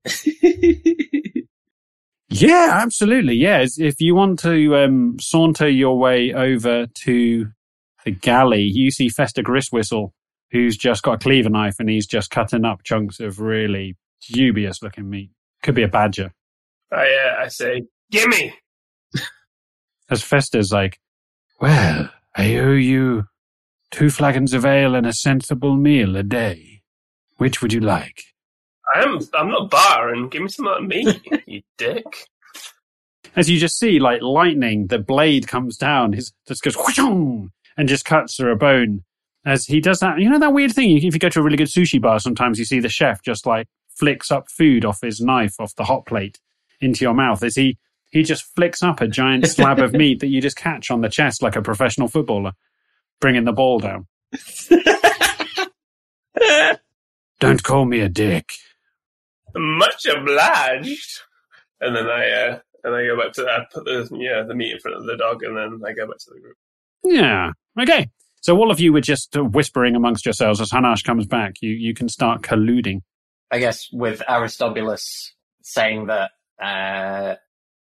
<laughs> Yeah, absolutely. Yeah, if you want to um, saunter your way over to the galley, you see Fester Griswhistle, who's just got a cleaver knife and he's just cutting up chunks of really dubious looking meat. Could be a badger. I uh, I say, "Gimme." <laughs> As Fester's like, Well, I owe you two flagons of ale and a sensible meal a day. Which would you like? I'm I'm not barring. Give me some of me, <laughs> you dick. As you just see, like lightning, the blade comes down, his just goes whooshong, and just cuts through a bone. As he does that, you know that weird thing. If you go to a really good sushi bar, sometimes you see the chef just like flicks up food off his knife off the hot plate into your mouth. As he he just flicks up a giant slab of <laughs> meat that you just catch on the chest like a professional footballer, bringing the ball down. <laughs> Don't call me a dick. Much obliged. <laughs> And then I uh, and I go back to I put the yeah the meat in front of the dog, and then I go back to the group. Yeah. Okay. So all of you were just uh, whispering amongst yourselves as Hanash comes back. You you can start colluding. I guess with Aristobulus saying that uh,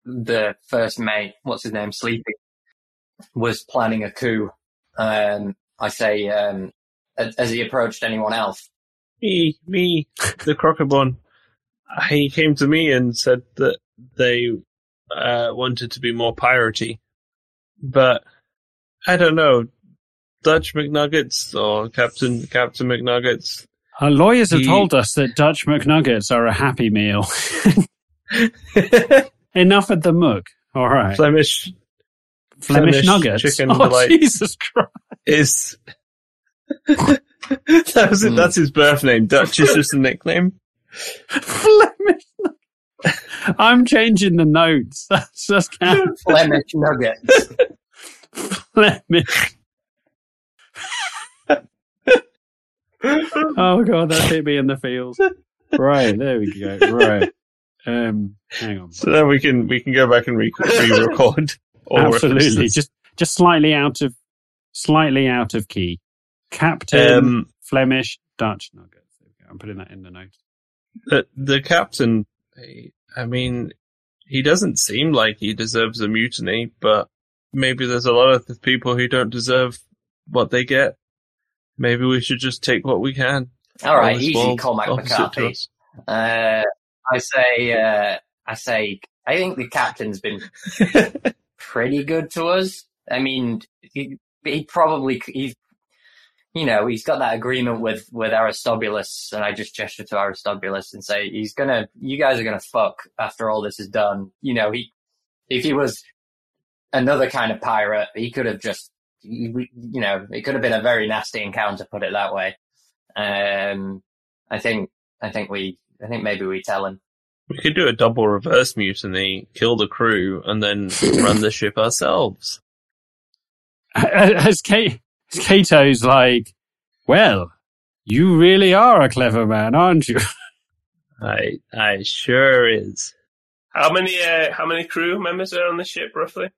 the first mate, what's his name, Sleepy, was planning a coup. Um, I say, um, a- has he approached anyone else? Me, me, the crocobon. He came to me and said that they uh, wanted to be more piratey, but I don't know. Dutch McNuggets or Captain Captain McNuggets. Our lawyers have He- told us that Dutch McNuggets are a happy meal. <laughs> Enough of the mug. All right. Flemish Flemish, Flemish nuggets. chicken <laughs> oh, delight. Jesus Christ. is <laughs> that was Mm. that's his birth name. Dutch is just a nickname. Flemish nuggets. I'm changing the notes. <laughs> That's just kind <laughs> Flemish nuggets. Flemish. <laughs> Oh god, that hit me in the feels. Right, there we go. Right. Um hang on. So then we can we can go back and re- re-record. Absolutely. references. Just just slightly out of slightly out of key. Captain um, Flemish Dutch nuggets. There we go. I'm putting that in the notes. The the captain. I mean, he doesn't seem like he deserves a mutiny, but maybe there's a lot of people who don't deserve what they get. Maybe we should just take what we can. All right, easy, world Cormac opposite McCarthy. Uh, I say, uh, I say, I think the captain's been <laughs> pretty good to us. I mean, he, he probably, he's, you know, he's got that agreement with, with Aristobulus, and I just gesture to Aristobulus and say, he's gonna, you guys are gonna fuck after all this is done. You know, he, if he was another kind of pirate, he could have just, you you know, it could have been a very nasty encounter, put it that way. Um, I think, I think we, I think maybe we tell him. We could do a double reverse mutiny, kill the crew, and then run the ship ourselves. <laughs> As Kate as Kato's like, Well, you really are a clever man, aren't you? <laughs> I I sure is. How many uh, how many crew members are on the ship roughly?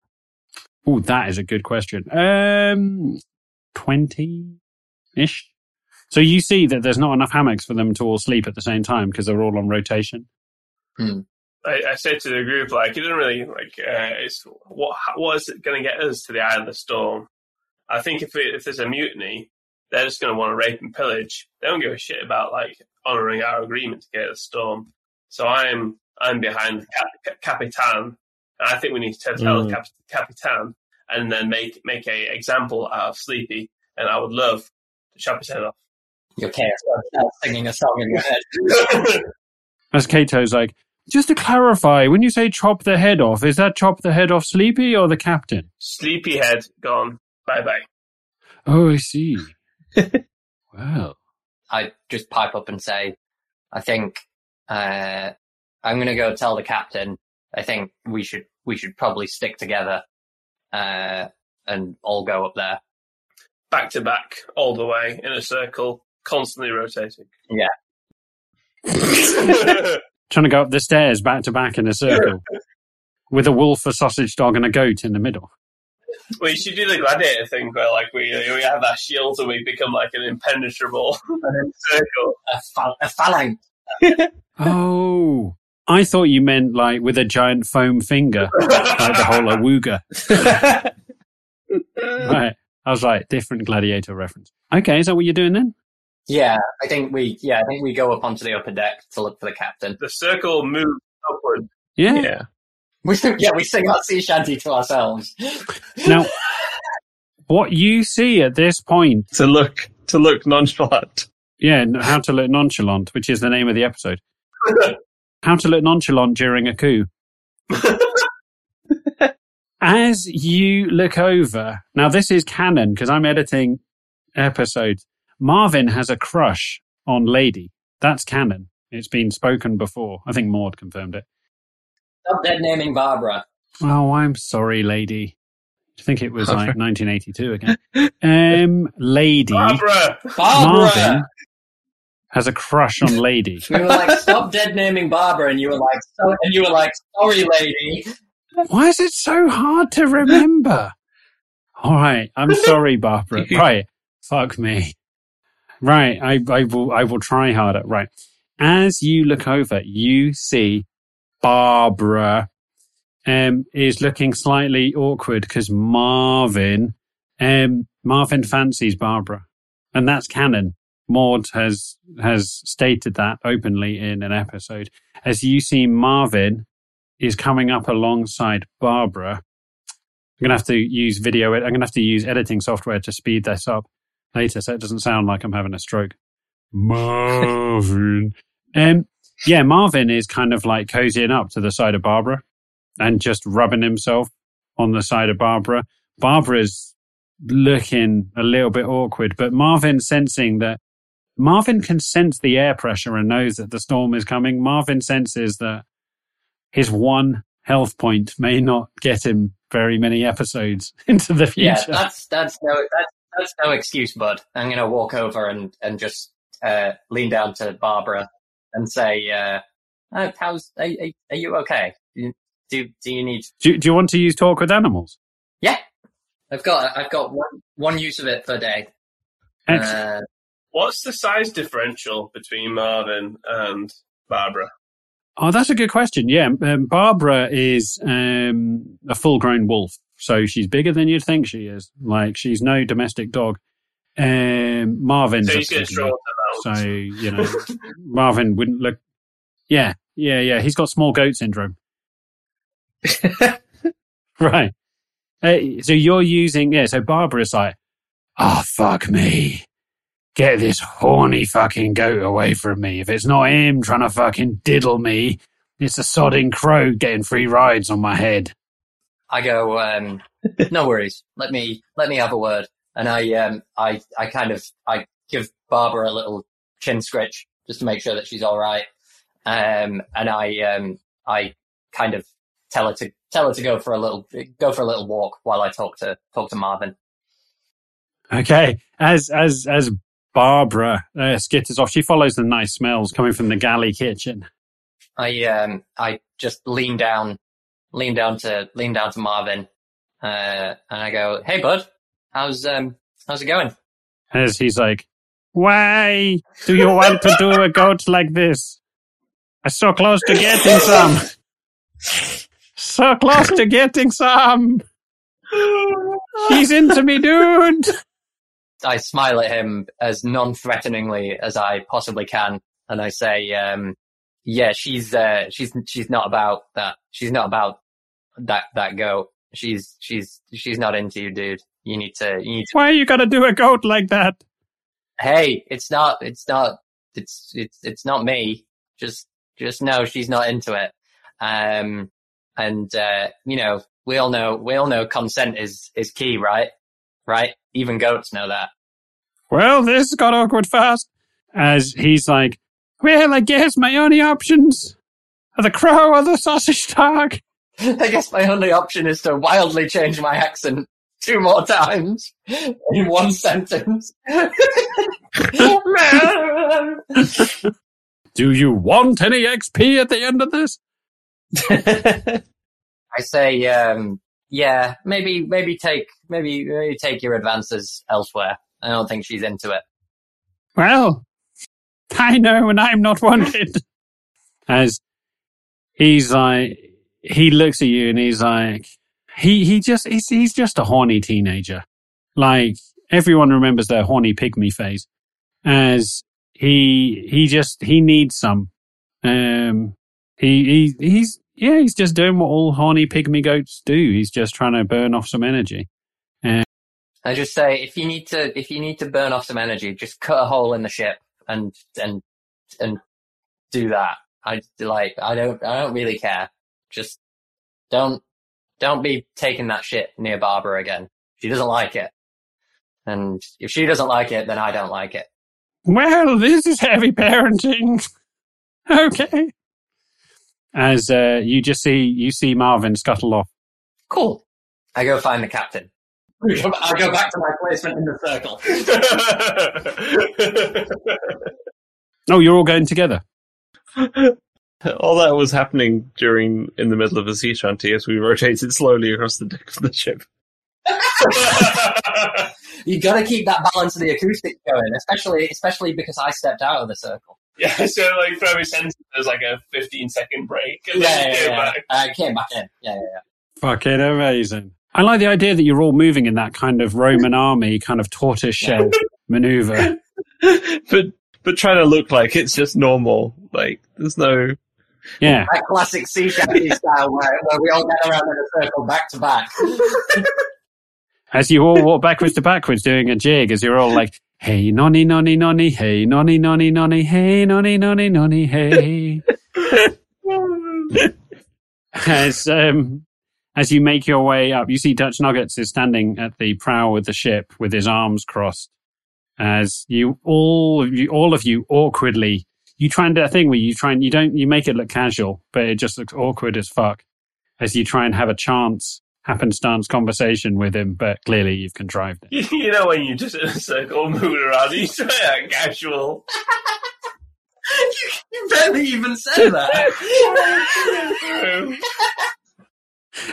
Oh, that is a good question. Um, twenty ish. So you see that there's not enough hammocks for them to all sleep at the same time because they're all on rotation. I, I said to the group like it doesn't really like uh, it's what what is it going to get us to the Eye of the Storm? I think if it, if there's a mutiny, they're just going to want to rape and pillage. They don't give a shit about like honouring our agreement to get the storm. So I'm I'm behind the cap, Capitan, and I think we need to tell Mm. the Cap, Capitan and then make make a example out of Sleepy. And I would love to chop his head off. Your chaos singing a song in your head. <laughs> As Kato's like, just to clarify, when you say chop the head off, is that chop the head off Sleepy or the captain? Sleepy head gone. Bye bye. Oh, I see. <laughs> well, I just pipe up and say, I think, uh, I'm gonna go tell the captain. I think we should we should probably stick together, uh, and all go up there. Back to back, all the way in a circle, constantly rotating. Yeah. <laughs> Trying to go up the stairs back to back in a circle with a wolf, a sausage dog, and a goat in the middle. <laughs> we should do the gladiator thing where, like, we we have our shields and we become like an impenetrable <laughs> circle. A, phal- a phalanx. <laughs> Oh, I thought you meant like with a giant foam finger, like the whole awooga. Right. I was like, different gladiator reference. Okay, is that what you're doing then? Yeah, I think we yeah I think we go up onto the upper deck to look for the captain. The circle moves upward. Yeah. Yeah. We yeah we sing our sea shanty to ourselves. Now, what you see at this point, To look to look nonchalant. yeah, how to look nonchalant, which is the name of the episode. <laughs> How to look nonchalant during a coup. As you look over, now this is canon because I'm editing episodes. Marvin has a crush on Lady. That's canon. It's been spoken before. I think Maud confirmed it. Stop dead naming Barbara. Oh, I'm sorry, Lady. I think it was like 1982 again. Um, Lady Barbara! Barbara. Marvin has a crush on Lady. <laughs> We were like, stop dead naming Barbara, and you were like, so, and you were like, sorry, lady. Why is it so hard to remember? All right, I'm sorry, Barbara. <laughs> Right, fuck me. Right, I, I will, I will try harder. Right, as you look over, you see Barbara um, is looking slightly awkward because Marvin, um, Marvin fancies Barbara, and that's canon. Maud has has stated that openly in an episode. As you see, Marvin is coming up alongside Barbara. I'm gonna have to use video. I'm gonna have to use editing software to speed this up later, so it doesn't sound like I'm having a stroke. <laughs> Marvin. Um, yeah, Marvin is kind of like cozying up to the side of Barbara and just rubbing himself on the side of Barbara. Barbara's looking a little bit awkward, but Marvin sensing that Marvin can sense the air pressure and knows that the storm is coming. Marvin senses that his one health point may not get him very many episodes <laughs> into the future. Yeah, that's that's no that's, that's no excuse, bud. I'm gonna walk over and and just uh, lean down to Barbara and say, uh, uh, "How's are, are are you okay? Do do do you need?" do, do you want to use talk with animals? Yeah, I've got I've got one one use of it per day. Uh, What's the size differential between Marvin and Barbara? Oh, that's a good question. Yeah, um, Barbara is um, a full-grown wolf, so she's bigger than you'd think she is. Like she's no domestic dog. Um, Marvin's So a he's going to pygmy, draw so you know Marvin wouldn't look. Yeah, yeah, yeah. He's got small goat syndrome. <laughs> Right. Uh, so you're using yeah. So Barbara's like, oh fuck me, get this horny fucking goat away from me. If it's not him trying to fucking diddle me, it's a sodding crow getting free rides on my head. I go, um, no worries. Let me let me have a word. And I um I I kind of I give Barbara a little chin scritch just to make sure that she's all right. Um and I um I kind of tell her to tell her to go for a little go for a little walk while I talk to talk to Marvin. Okay, as as as Barbara uh, skitters off, she follows the nice smells coming from the galley kitchen. I um I just lean down lean down to lean down to Marvin uh and I go, "Hey bud, how's um how's it going?" As he's like, "Why do you want to do a goat like this? I'm so close to getting some." So close to getting some. He's into me, dude. I smile at him as non-threateningly as I possibly can, and I say, um, "Yeah, she's uh, she's she's not about that. She's not about that that goat. She's she's she's not into you, dude. You need to you need to. Why are you gotta do a goat like that? Hey, it's not it's not it's it's it's not me. Just just know she's not into it. Um, and uh, you know we all know we all know consent is is key, right? Right? Even goats know that. Well, this got awkward fast. As he's like, well, I guess my only options are The crow or the sausage dog? <laughs> I guess my only option is to wildly change my accent two more times in one sentence. Do you want any XP at the end of this? <laughs> I say, um, yeah, maybe, maybe take, maybe, maybe take your advances elsewhere. I don't think she's into it. Well, I know when I'm not wanted. <laughs> As he's like, he looks at you and he's like, he, he just, he's, he's just a horny teenager. Like everyone remembers their horny pygmy phase as he, he just, he needs some. Um, he, he, he's, yeah, he's just doing what all horny pygmy goats do. He's just trying to burn off some energy. I just say, if you need to, if you need to burn off some energy, just cut a hole in the ship and, and, and do that. I like, I don't, I don't really care. Just don't, don't be taking that shit near Barbara again. She doesn't like it. And if she doesn't like it, then I don't like it. Well, this is heavy parenting. <laughs> okay. As uh, you just see, you see Marvin scuttle off. Cool. I go find the captain. <laughs> I go back to my placement in the circle. <laughs> Oh, you're all going together. <laughs> All that was happening during in the middle of a sea shanty as we rotated slowly across the deck of the ship. <laughs> you gotta keep that balance of the acoustics going, especially, especially because I stepped out of the circle. yeah, <laughs> so like for every sentence, there's like a 15 second break. And Yeah, then yeah, yeah. back. I uh, came back in. Yeah, yeah, yeah. Fucking amazing. I like the idea that you're all moving in that kind of Roman army kind of tortoise shell maneuver. but but trying to look like it's just normal. Like there's no Yeah. That classic sea shanty <laughs> style where, where we all get around in a circle back to back. <laughs> As you all walk backwards to backwards doing a jig, as you're all like, hey, nonny, nonny, nonny, hey, nonny, nonny, nonny, hey, nonny, nonny, nonny, hey. <laughs> as, um, as you make your way up, you see Dutch Nuggets is standing at the prow of the ship with his arms crossed. As you all, you, all of you awkwardly, you try and do a thing where you try and you don't, you make it look casual, but it just looks awkward as fuck. As you try and have a chance, happenstance conversation with him, but clearly you've contrived it. <laughs> You know when you just in <laughs> a circle moving around, you try that casual. <laughs> you barely even said that.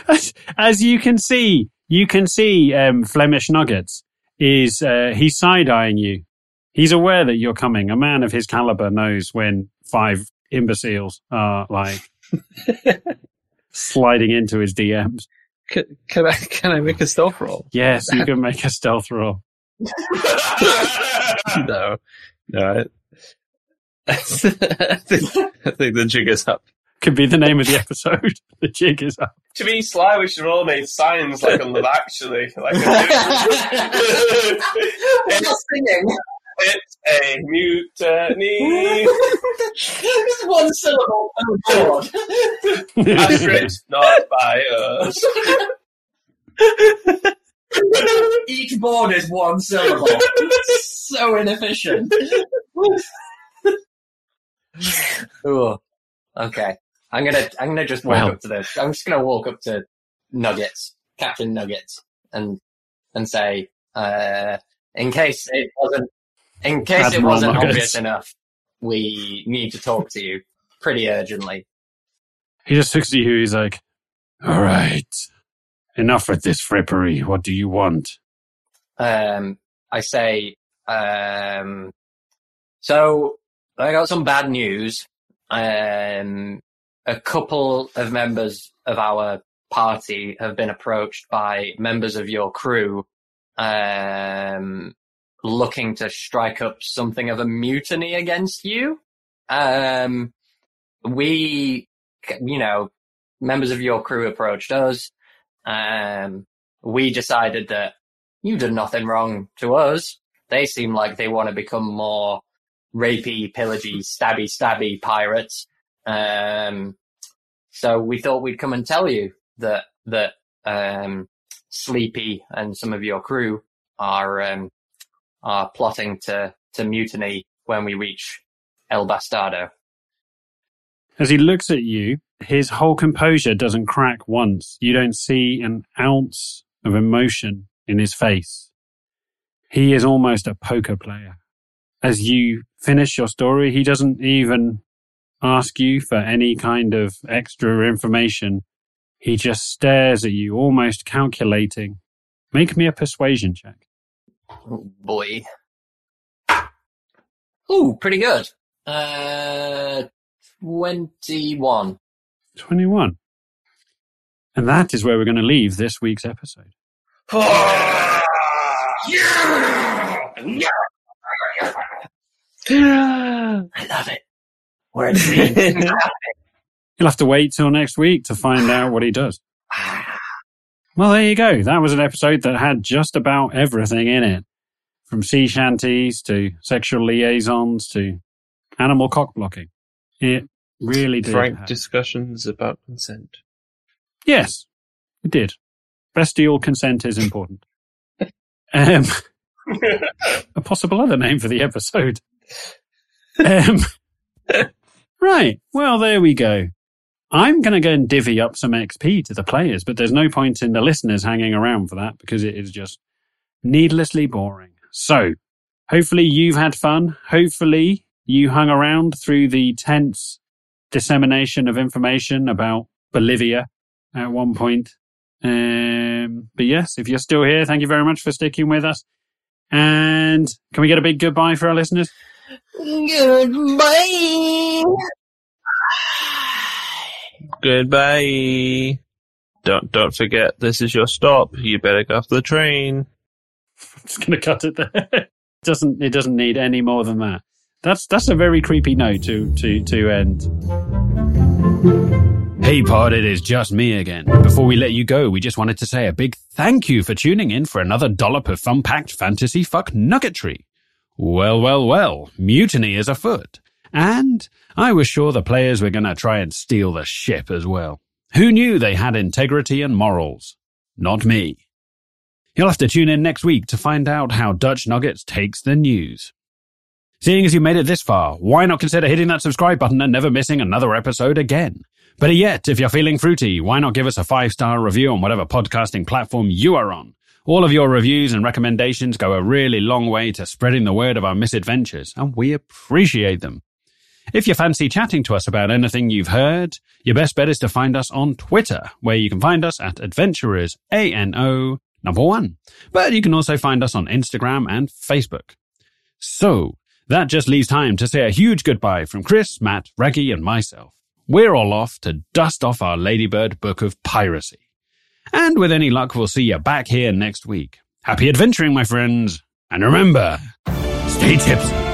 as, as you can see, you can see um, Flemish Nuggets is uh, he's side eyeing you. He's aware that you're coming. A man of his caliber knows when five imbeciles are like <laughs> sliding into his DMs. can, can I can I make a stealth roll? Yes, you <laughs> can make a stealth roll. <laughs> no, no. I, I, think, I think the jig is up. Could be the name of the episode. the jig is up. to be sly, we should all made signs like on the actually. Like a, We're not singing. It's a mutiny. It's one syllable per board. Asterisk, not by us. Each board is one syllable. so inefficient. Ooh. Okay. I'm gonna I'm gonna just walk Well. up to this. I'm just gonna walk up to Nuggets, Captain Nuggets, and and say, uh in case it wasn't in case it wasn't obvious enough, we need to talk to you pretty urgently. He just looks at you. He's like, "All right, enough with this frippery. What do you want?" um, I say, um, so I got some bad news. Um, a couple of members of our party have been approached by members of your crew, um, looking to strike up something of a mutiny against you. Um, we, you know, members of your crew approached us. Um, we decided that you did nothing wrong to us. They seem like they want to become more rapey, pillagey, stabby, stabby pirates. Um, so we thought we'd come and tell you that, that, um, Sleepy and some of your crew are, um, are plotting to, to mutiny when we reach El Bastardo. As he looks at you, his whole composure doesn't crack once. You don't see an ounce of emotion in his face. He is almost a poker player. As you finish your story, he doesn't even ask you for any kind of extra information. He just stares at you, almost calculating. Make me a persuasion check. Oh, boy. Ooh, pretty good. Uh, 21. 21. And that is where we're going to leave this week's episode. <sighs> I love it. Where it's <laughs> <laughs> You'll have to wait till next week to find out what he does. <sighs> <laughs> Well, there you go. That was an episode that had just about everything in it. From sea shanties to sexual liaisons to animal cock blocking. It really did. Frank have- discussions about consent. Yes, it did. Bestial consent is important. um, <laughs> a possible other name for the episode. Um, <laughs> right. Well, there we go. I'm going to go and divvy up some XP to the players, but there's no point in the listeners hanging around for that because it is just needlessly boring. So hopefully you've had fun. Hopefully you hung around through the tense dissemination of information about Bolivia at one point. Um, but yes, if you're still here, thank you very much for sticking with us. And can we get a big goodbye for our listeners? Goodbye. Goodbye. Don't don't forget this is your stop. You better get off the train. I'm <laughs> just going to cut it there. It <laughs> doesn't it doesn't need any more than that. That's that's a very creepy note to to to end. Hey Pod, it is just me again. Before we let you go, we just wanted to say a big thank you for tuning in for another dollop of fun-packed fantasy fuck nuggetry. Well, well, well, mutiny is afoot. And I was sure the players were gonna try and steal the ship as well. Who knew they had integrity and morals? Not me. You'll have to tune in next week to find out how Dutch Nuggets takes the news. Seeing as you made it this far, why not consider hitting that subscribe button and never missing another episode again? Better yet, if you're feeling fruity, why not give us a five star review on whatever podcasting platform you are on? All of your reviews and recommendations go a really long way to spreading the word of our misadventures, and we appreciate them. If you fancy chatting to us about anything you've heard, your best bet is to find us on Twitter, where you can find us at adventurers, A-N-O, number one. But you can also find us on Instagram and Facebook. So, that just leaves time to say a huge goodbye from Chris, Matt, Reggie, and myself. We're all off to dust off our Ladybird book of piracy. And with any luck, we'll see you back here next week. Happy adventuring, my friends. And remember, stay tipsy.